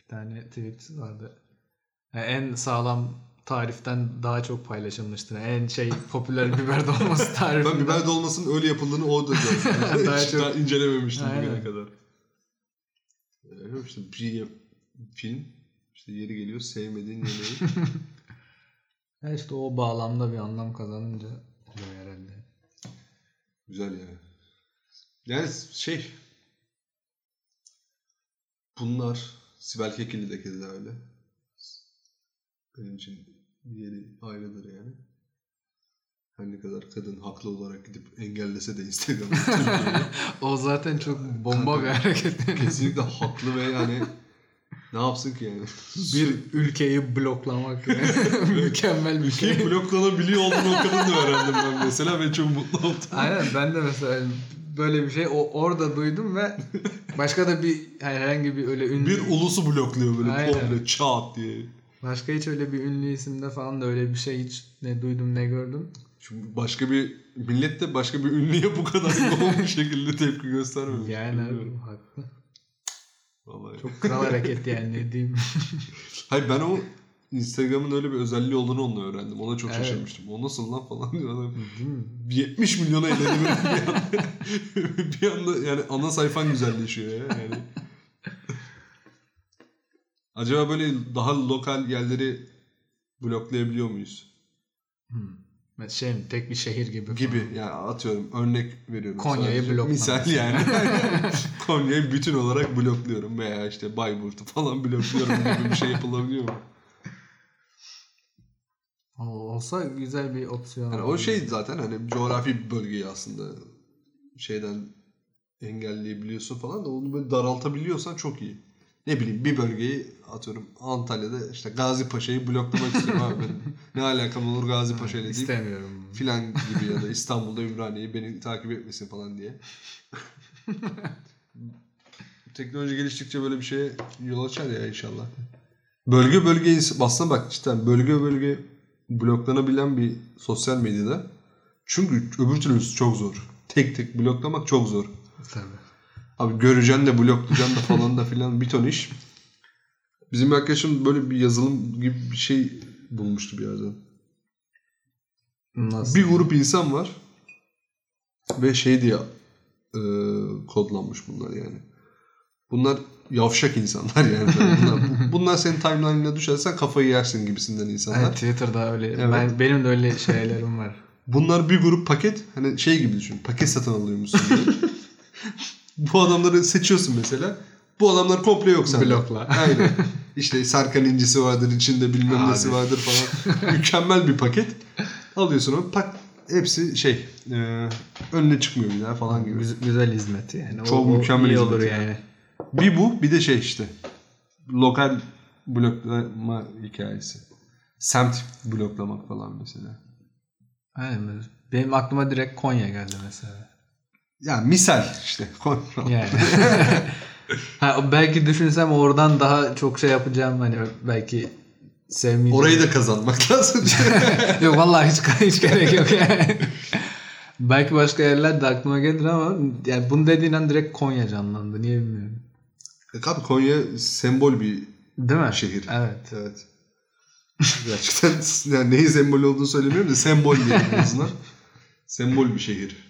bir tane tweet vardı. Yani en sağlam tariften daha çok paylaşılmıştır. En şey popüler biber dolması tarifinden. Ben biber dolmasının öyle yapıldığını o da gördüm. Daha Hiç çok- daha incelememiştim Aynen. bugüne kadar. Ee, işte bir film işte yeri geliyor sevmediğin yemeği. Ya işte o bağlamda bir anlam kazanınca. Güzel yani. Yani şey bunlar Sibel Kekilli de keza öyle. Benim için yeri ayrıdır yani. Her ne kadar kadın haklı olarak gidip engellese de Instagram'da Türkiye'yi O zaten çok bomba bir hareket. kesinlikle haklı ve yani ne yapsın ki yani? bir ülkeyi bloklamak yani. mükemmel bir şey. Ülkeyi bloklanabiliyor olduğunu o kadın da öğrendim ben mesela ve çok mutlu oldum. Aynen ben de mesela böyle bir şey o orada duydum ve başka da bir yani herhangi bir öyle ünlü Bir ulusu blokluyor böyle Aynen. komple çat diye. başka hiç öyle bir ünlü isimde falan da öyle bir şey hiç ne duydum ne gördüm. Çünkü başka bir millet de başka bir ünlüye bu kadar yoğun bir şekilde tepki göstermemiş. Yani abi, haklı. Vallahi. Çok kral hareket yani ne diyeyim. Hayır ben o Instagram'ın öyle bir özelliği olduğunu onunla öğrendim. Ona çok Evet. şaşırmıştım. O nasıl lan falan diyor adam. Değil mi? 70 milyona böyle bir anda. bir anda yani ana sayfan güzelleşiyor ya. Yani. Acaba böyle daha lokal yerleri bloklayabiliyor muyuz? Hmm. Şey mi, tek bir şehir gibi. Gibi yani atıyorum örnek veriyorum. Konya'yı bloklama Misal yani. Konya'yı bütün olarak blokluyorum veya işte Bayburt'u falan blokluyorum gibi bir şey yapılabiliyor mu? Olsa güzel bir opsiyon. Yani o şey zaten hani coğrafi bir bölgeyi aslında şeyden engelleyebiliyorsun falan da onu böyle daraltabiliyorsan çok iyi. Ne bileyim bir bölgeyi atıyorum Antalya'da işte Gazi Paşa'yı bloklamak istiyorum abi. Benim ne alakam olur Gazi Paşa ile deyip İstemiyorum. filan gibi ya da İstanbul'da Ümraniye'yi beni takip etmesin falan diye. Teknoloji geliştikçe böyle bir şeye yol açar ya inşallah. Bölge bölge aslında bak cidden bölge bölge bloklanabilen bir sosyal medyada. Çünkü öbür türlüsü çok zor. Tek tek bloklamak çok zor. Tabii. Abi göreceksin de bloklayacaksın da falan da filan bir ton iş. Bizim arkadaşım böyle bir yazılım gibi bir şey bulmuştu bir yerden. Nasıl? Bir grup insan var ve şey diye e, kodlanmış bunlar yani. Bunlar yavşak insanlar yani. Bunlar, bunlar senin timeline'ına düşersen kafayı yersin gibisinden insanlar. Evet, Twitter'da öyle. Evet. Ben, benim de öyle şeylerim var. Bunlar bir grup paket hani şey gibi düşün. Paket satın alıyormuşsun. Bu adamları seçiyorsun mesela. Bu adamlar komple yok sende. Blokla. Aynen. İşte Serkan incisi vardır, içinde bilmem Abi. nesi vardır falan. Mükemmel bir paket. Alıyorsun onu. Pak hepsi şey e, önüne çıkmıyor bir daha falan gibi. Güzel, güzel hizmeti yani. Çok o mükemmel iyi olur yani. yani. Bir bu bir de şey işte. Lokal bloklama hikayesi. Semt bloklamak falan mesela. Aynen. Benim aklıma direkt Konya geldi mesela. Ya misal işte. Yani. ha, belki düşünsem oradan daha çok şey yapacağım hani belki sevmeyeceğim. Orayı da kazanmak lazım. yok vallahi hiç hiç gerek yok yani. belki başka yerler de aklıma gelir ama yani bunu dediğin an direkt Konya canlandı. Niye bilmiyorum. Abi Konya sembol bir Değil mi? Şehir. Evet. Evet. Gerçekten yani neyin sembol olduğunu söylemiyorum da sembol diyelim en azından. sembol bir şehir.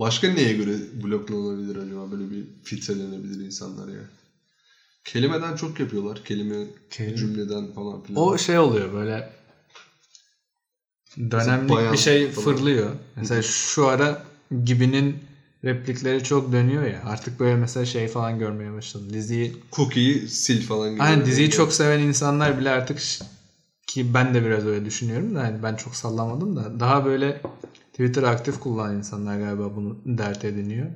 Başka neye göre bloklanabilir acaba? Böyle bir filtrelenebilir insanlar ya. Kelimeden çok yapıyorlar. Kelime, Kelime. cümleden falan filan. O şey oluyor böyle dönemlik bayan bir şey falan. fırlıyor. Mesela şu ara Gibi'nin replikleri çok dönüyor ya. Artık böyle mesela şey falan görmeye başladım. Diziyi Cookie'yi sil falan gibi. Aynen diziyi çok seven insanlar bile artık ki ben de biraz öyle düşünüyorum da yani ben çok sallamadım da daha böyle Twitter aktif kullanan insanlar galiba bunu dert ediniyor.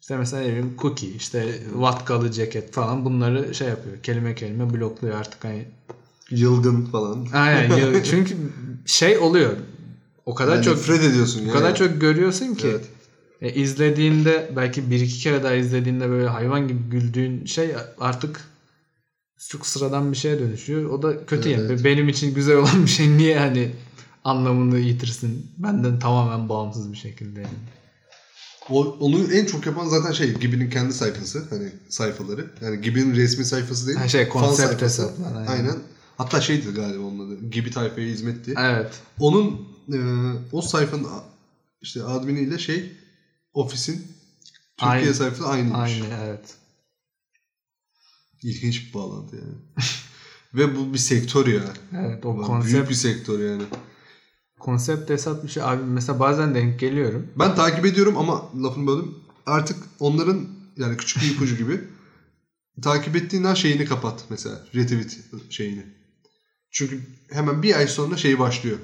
İşte mesela bileyim cookie, işte vatkalı ceket falan bunları şey yapıyor. Kelime kelime blokluyor artık hani. Yılgın falan. Aynen ya- çünkü şey oluyor. O kadar Yani çok nefret ediyorsun o ya. kadar çok görüyorsun ki. Evet. E, izlediğinde belki bir iki kere daha izlediğinde böyle hayvan gibi güldüğün şey artık çok sıradan bir şeye dönüşüyor. O da kötü Evet. yani. Benim için güzel olan bir şey niye hani anlamını yitirsin benden tamamen bağımsız bir şekilde yani. O, onu en çok yapan zaten şey Gibi'nin kendi sayfası. Hani sayfaları. Yani Gibi'nin resmi sayfası değil. Ha, şey, konsept hesaplar, aynen. Aynen. Hatta şeydi galiba onun adı. Gibi tayfaya hizmetti. Evet. Onun e, o sayfanın işte adminiyle şey ofisin Türkiye Aynı. sayfası aynıymış. Aynı evet. İlginç bir bağlantı yani. Ve bu bir sektör ya. Evet o Büyük konsept bir sektör yani. Konsept hesap bir şey. Abi mesela bazen denk geliyorum. Ben takip ediyorum ama lafını böldüm. Artık onların yani küçük bir ipucu gibi takip ettiğin an şeyini kapat mesela. Retweet şeyini. Çünkü hemen bir ay sonra şey başlıyor.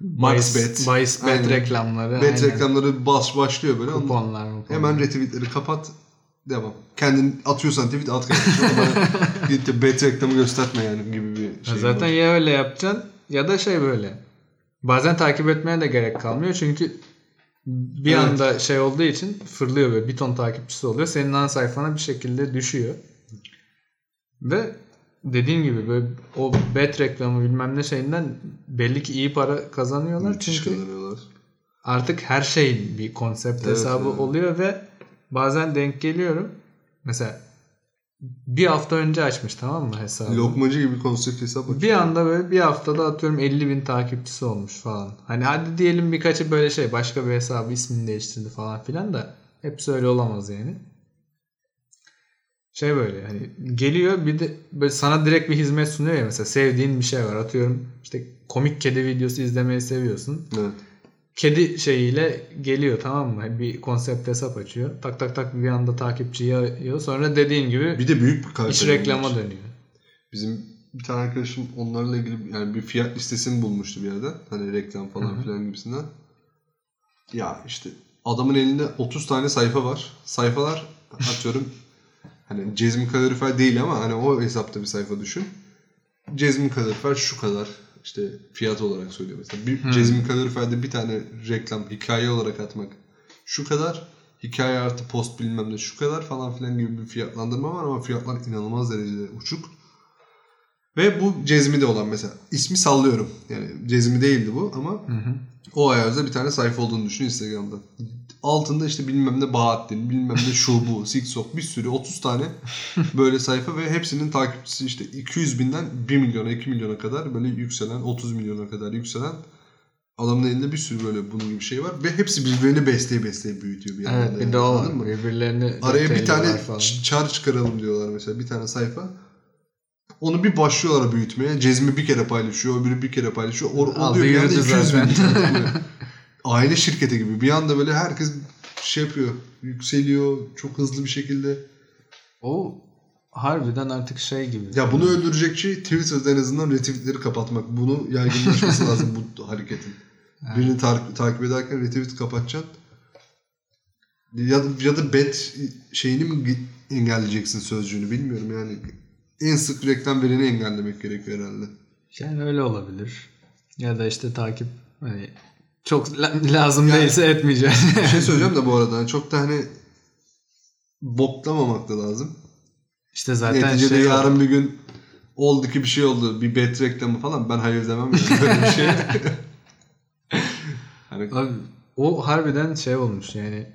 Max bet. Bahis bet Aynen. reklamları. Bet aynen. reklamları bas başlıyor böyle. Kuponlar muponlar. Hemen retweetleri kapat. Devam. Kendin atıyorsan tweet at kardeşim. Bet reklamı gösterme yani gibi bir Ya şey. Zaten var. ya öyle yapacaksın ya da şey böyle. Bazen takip etmeye de gerek kalmıyor çünkü bir Evet. anda şey olduğu için fırlıyor böyle bir ton takipçisi oluyor. Senin ana sayfana bir şekilde düşüyor. Ve dediğim gibi böyle o bet reklamı bilmem ne şeyinden belli ki iyi para kazanıyorlar. Müthiş çünkü artık her şey bir konsept Evet, hesabı evet. oluyor ve bazen denk geliyorum. Mesela bir hafta önce açmış tamam mı hesabı? Lokmacı gibi konsept hesap açıyor. Bir anda böyle bir haftada atıyorum 50 bin takipçisi olmuş falan. Hani hadi diyelim birkaçı böyle şey başka bir hesabı ismini değiştirdi falan filan da hepsi öyle olamaz yani. Şey böyle hani geliyor bir de böyle sana direkt bir hizmet sunuyor ya mesela sevdiğin bir şey var atıyorum işte komik kedi videosu izlemeyi seviyorsun. Evet. Kedi şeyiyle geliyor tamam mı? Bir konsept hesap açıyor. Tak tak tak bir anda takipçi yağıyor. Sonra dediğin gibi Bir de büyük bir kalite. iç reklama dönüyor. Bizim bir tane arkadaşım onlarla ilgili yani bir fiyat listesini bulmuştu bir yerden. Hani reklam falan Hı hı. filan gibisinden. Ya işte adamın elinde 30 tane sayfa var. Sayfalar atıyorum hani cezmi kalorifer değil ama hani o hesapta bir sayfa düşün. Cezmi kalorifer şu kadar işte fiyat olarak söylüyor mesela. Bir Hı. cezmi kaloriferde bir tane reklam hikaye olarak atmak şu kadar. hikaye artı post bilmem ne şu kadar falan filan gibi bir fiyatlandırma var ama fiyatlar inanılmaz derecede uçuk. Ve bu cezmi de olan mesela. ismi sallıyorum. Yani cezmi değildi bu ama Hı hı. o ayarda bir tane sayfa olduğunu düşün Instagram'da. Altında işte bilmem ne Bahattin, bilmem ne şu bu, Siksok bir sürü 30 tane böyle sayfa ve hepsinin takipçisi işte 200 binden 1 milyona 2 milyona kadar böyle yükselen 30 milyona kadar yükselen adamın elinde bir sürü böyle bunun gibi şey var ve hepsi birbirini besleye besleye büyütüyor bir yandan. Evet bir de o var. Birbirlerini Araya bir tane çar çıkaralım diyorlar mesela bir tane sayfa. Onu bir başlıyorlar büyütmeye. Cezmi bir kere paylaşıyor, öbürü bir kere paylaşıyor. O, oluyor bir anda büyüdü 200 bin. Aile şirketi gibi. Bir anda böyle herkes şey yapıyor, yükseliyor çok hızlı bir şekilde. O harbiden artık şey gibi. Ya bunu öldürecek şey Twitter'da en azından retweetleri kapatmak. Bunu yaygınlaşması lazım bu hareketin. Birini tar- takip ederken retweet kapatacaksın. Ya da, ya da bet şeyini mi engelleyeceksin sözcüğünü bilmiyorum yani. En sık reklam vereni engellemek gerekiyor herhalde. Yani öyle olabilir. Ya da işte takip hani çok la- lazım Yani- değilse etmeyeceksin. Bir şey söyleyeceğim de bu arada çok da hani boklamamak da lazım. işte zaten Neticede şey yarın bir gün oldu ki bir şey oldu. Bir bet reklamı falan ben hayır demem yani böyle bir şey. hani Abi, o harbiden şey olmuş yani.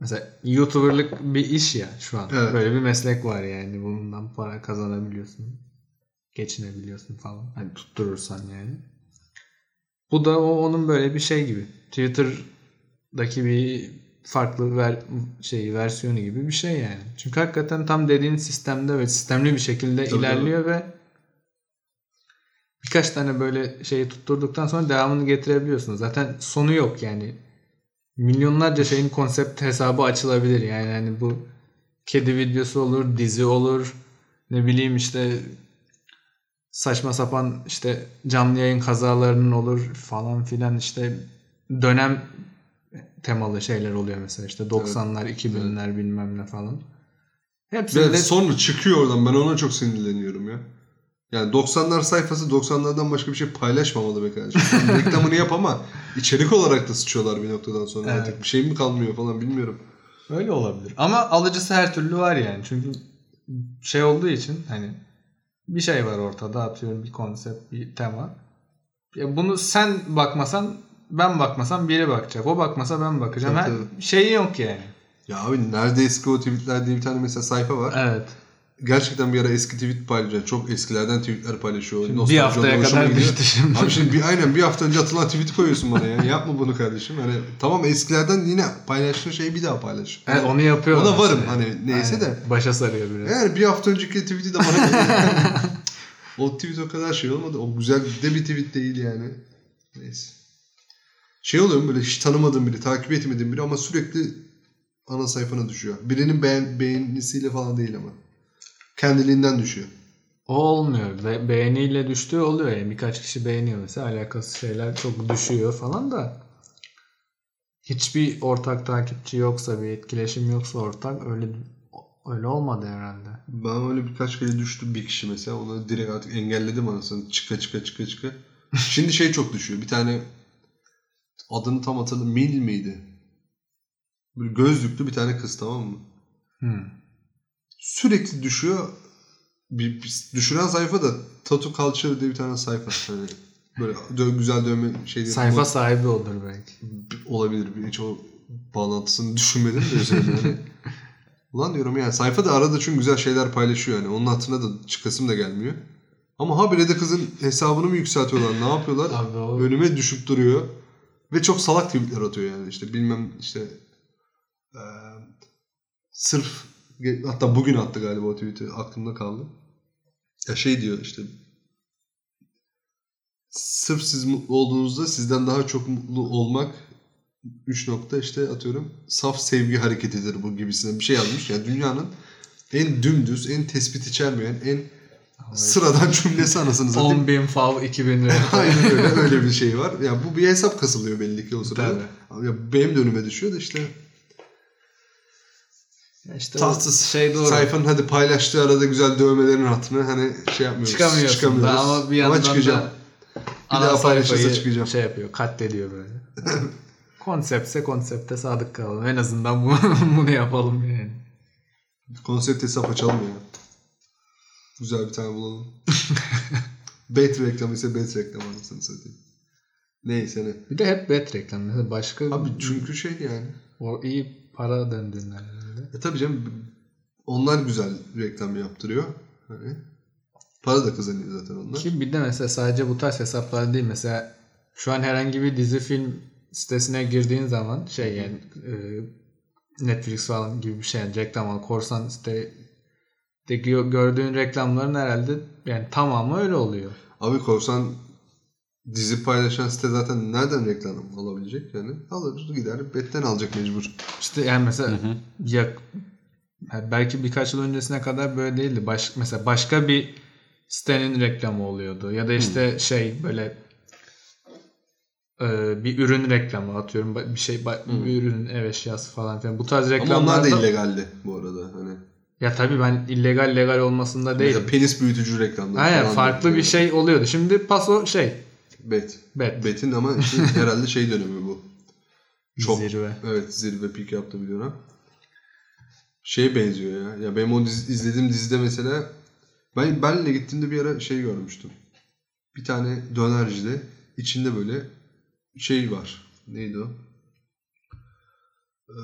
Mesela YouTuber'lık bir iş ya şu an. Evet. Böyle bir meslek var yani. Bundan para kazanabiliyorsun. Geçinebiliyorsun falan. Hani tutturursan yani. Bu da o onun böyle bir şey gibi. Twitter'daki bir farklı ver, şey versiyonu gibi bir şey yani. Çünkü hakikaten tam dediğin sistemde ve sistemli bir şekilde Tabii, ilerliyor ve birkaç tane böyle şeyi tutturduktan sonra devamını getirebiliyorsunuz. Zaten sonu yok yani. Milyonlarca şeyin konsept hesabı açılabilir. Yani hani bu kedi videosu olur, dizi olur. Ne bileyim işte saçma sapan işte canlı yayın kazalarının olur falan filan işte dönem temalı şeyler oluyor mesela işte 90'lar 2000'ler bilmem ne falan. Hepsinde ve sonra çıkıyor oradan ben ona çok sinirleniyorum ya. Yani 90'lar sayfası 90'lardan başka bir şey paylaşmamalı be kardeşim. Reklamını yap ama içerik olarak da sıçıyorlar bir noktadan sonra Evet. artık. Bir şey mi kalmıyor falan bilmiyorum. Öyle olabilir. Ama alıcısı her türlü var yani. Çünkü şey olduğu için hani bir şey var ortada atıyorum bir konsept, bir tema. Ya bunu sen bakmasan ben bakmasam biri bakacak. O bakmasa ben bakacağım. Tabii, Her şeyi yok yani. Ya abi nerede eski o tweetler diye bir tane mesela sayfa var. Evet. Gerçekten bir ara eski tweet paylaşıyor. Çok eskilerden tweetler paylaşıyor. Şimdi Nostalji bir haftaya kadar düştü şimdi. Abi şimdi bir, aynen bir hafta önce atılan tweet'i koyuyorsun bana ya. Yapma bunu kardeşim. Hani tamam eskilerden yine paylaştığın şeyi bir daha paylaş. Evet, onu yapıyor. Ona varım hani neyse Aynen. de. Başa sarıyor biraz. Yani bir hafta önceki tweet'i de bana O tweet o kadar şey olmadı. O güzel de bir tweet değil yani. Neyse. Şey oluyor mu böyle hiç tanımadığım biri, takip etmediğim biri ama sürekli ana sayfana düşüyor. Birinin beğen, beğenisiyle falan değil ama. Kendiliğinden düşüyor. O olmuyor. Be- beğeniyle düştüğü oluyor yani. Birkaç kişi beğeniyor mesela. Alakasız şeyler çok düşüyor falan da. Hiçbir ortak takipçi yoksa, bir etkileşim yoksa ortak öyle öyle olmadı herhalde. Ben öyle birkaç kere düştüm bir kişi mesela. Onu direkt artık engelledim anasını. Çıka çıka çıka çıka. Şimdi şey çok düşüyor. Bir tane adını tam hatırlamıyorum. Mil miydi? Böyle gözlüklü bir tane kız tamam mı? Hmm. Sürekli düşüyor. Bir, bir- düşüren sayfa da Tattoo Culture diye bir tane sayfa. Hani böyle dö- güzel dövme şey diye. Sayfa sahibi olur belki. olabilir. Hiç o bağlantısını düşünmedim de üzerine. Hani. Ulan diyorum yani sayfa da arada çünkü güzel şeyler paylaşıyor yani. Onun hatırına da çıkasım da gelmiyor. Ama habire de kızın hesabını mı yükseltiyorlar? Ne yapıyorlar? Abi o Önüme düşüp duruyor. Ve çok salak tweetler atıyor yani. işte bilmem işte eee, sırf hatta bugün attı galiba o tweet'i aklımda kaldı. Ya şey diyor işte sırf siz mutlu olduğunuzda sizden daha çok mutlu olmak 3 nokta işte atıyorum saf sevgi hareketidir bu gibisinden bir şey yazmış. Yani dünyanın en dümdüz, en tespit içermeyen, en sıradan cümlesi anasını satayım. 10 bin fav 2000 lira. Aynen öyle öyle bir şey var. Ya bu bir hesap kasılıyor belli ki o sırada. Ya benim de önüme düşüyor da işte işte o tatsız şey doğru. sayfanın hadi paylaştığı arada güzel dövmelerin hatırına hani şey yapmıyoruz. Çıkamıyorsun çıkamıyoruz. da ama bir yandan çıkacağım. da Bir daha ana paylaşırsa sayfayı çıkacağım. şey yapıyor, katlediyor böyle. konseptse konsepte sadık kalalım. En azından bu, bunu yapalım yani. Konsept hesap açalım ya. Güzel bir tane bulalım. bet reklamı ise bet reklamı anasını satayım. Neyse ne. Bir de hep bet reklam. Mesela başka Abi çünkü şey yani. o iyi para döndüğünden. E tabii canım onlar güzel reklam yaptırıyor. Hani para da kazanıyor zaten onlar. Ki bir de mesela sadece bu tarz hesaplar değil. Mesela şu an herhangi bir dizi film sitesine girdiğin zaman şey yani e, Netflix falan gibi bir şey yani reklam al korsan site de gö- gördüğün reklamların herhalde yani tamamı öyle oluyor. Abi korsan dizi paylaşan site zaten nereden reklam alabilecek yani? Alır gider betten alacak mecbur. İşte yani mesela ya yani belki birkaç yıl öncesine kadar böyle değildi. Baş, mesela başka bir sitenin reklamı oluyordu. Ya da işte şey böyle e, bir ürün reklamı atıyorum. Bir şey bir ürün ev eşyası falan filan. Bu tarz Ama reklamlar onlar da illegaldi bu arada. Hani Ya tabii ben illegal legal olmasında değil. mesela penis büyütücü reklamları Aynen falan farklı bir şey oluyordu. Şimdi paso şey Bet. bet Bet'in ama işte herhalde şey dönemi bu. Çok zirve. Evet zirve pik yaptı bir dönem. Şey benziyor ya. Ya benim o dizi- izlediğim dizide mesela ben Berlin'e gittiğimde bir ara şey görmüştüm. Bir tane dönercide içinde böyle şey var. Neydi o? Ee,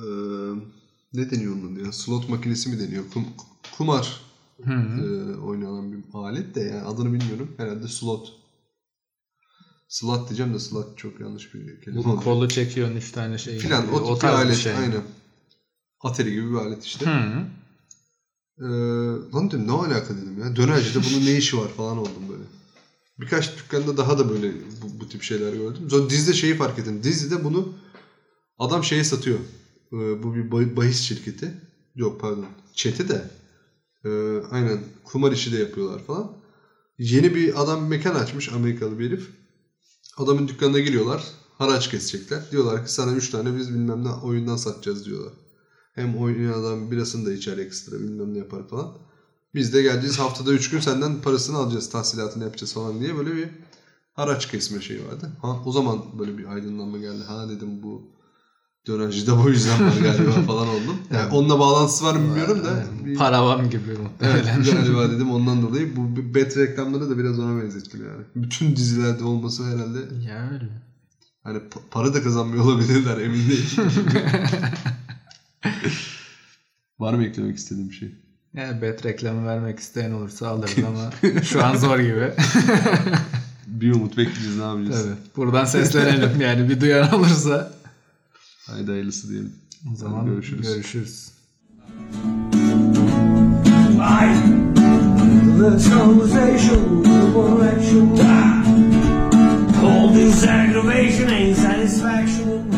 ne deniyor onun ya? Slot makinesi mi deniyor? Kum- kumar Hı hı. e, oynanan bir alet de yani adını bilmiyorum. Herhalde slot. Slot diyeceğim de slot çok yanlış bir kelime. Bu kolu çekiyorsun üç tane şey. Filan o, bir tarz alet şey. aynen. Atari gibi bir alet işte. Hı hı. Ee, lan dedim ne alaka dedim ya. Dönercide bunun ne işi var falan oldum böyle. Birkaç dükkanda daha da böyle bu, bu tip şeyler gördüm. Sonra dizide şeyi fark ettim. Dizide bunu adam şeye satıyor. Ee, bu bir bah- bahis şirketi. Yok pardon. Çeti de. Ee, aynen kumar işi de yapıyorlar falan. Yeni bir adam mekan açmış Amerikalı bir herif. Adamın dükkanına giriyorlar. Haraç kesecekler. Diyorlar ki sana 3 tane biz bilmem ne oyundan satacağız diyorlar. Hem oynayan adam birasını da içer ekstra bilmem ne yapar falan. Biz de geleceğiz haftada 3 gün senden parasını alacağız tahsilatını yapacağız falan diye böyle bir haraç kesme şeyi vardı. Ha, o zaman böyle bir aydınlanma geldi. Ha dedim bu dönercide bu yüzden var galiba falan oldum. Yani onunla bağlantısı var mı bilmiyorum da. Bir, Paravan gibi evet muhtemelen. galiba dedim ondan dolayı bu bet reklamları da biraz ona benzettim yani. Bütün dizilerde olması herhalde ya öyle. hani pa- para da kazanmıyor olabilirler emin değilim. var mı eklemek istediğim şey? Yani bet reklamı vermek isteyen olursa alırız ama şu an zor gibi. Bir umut bekleyeceğiz ne yapacağız? Tabii. Buradan seslenelim yani bir duyan olursa. Haydi hayırlısı diyelim. O zaman görüşürüz. görüşürüz. Conversation, more action. All this aggravation ain't satisfaction.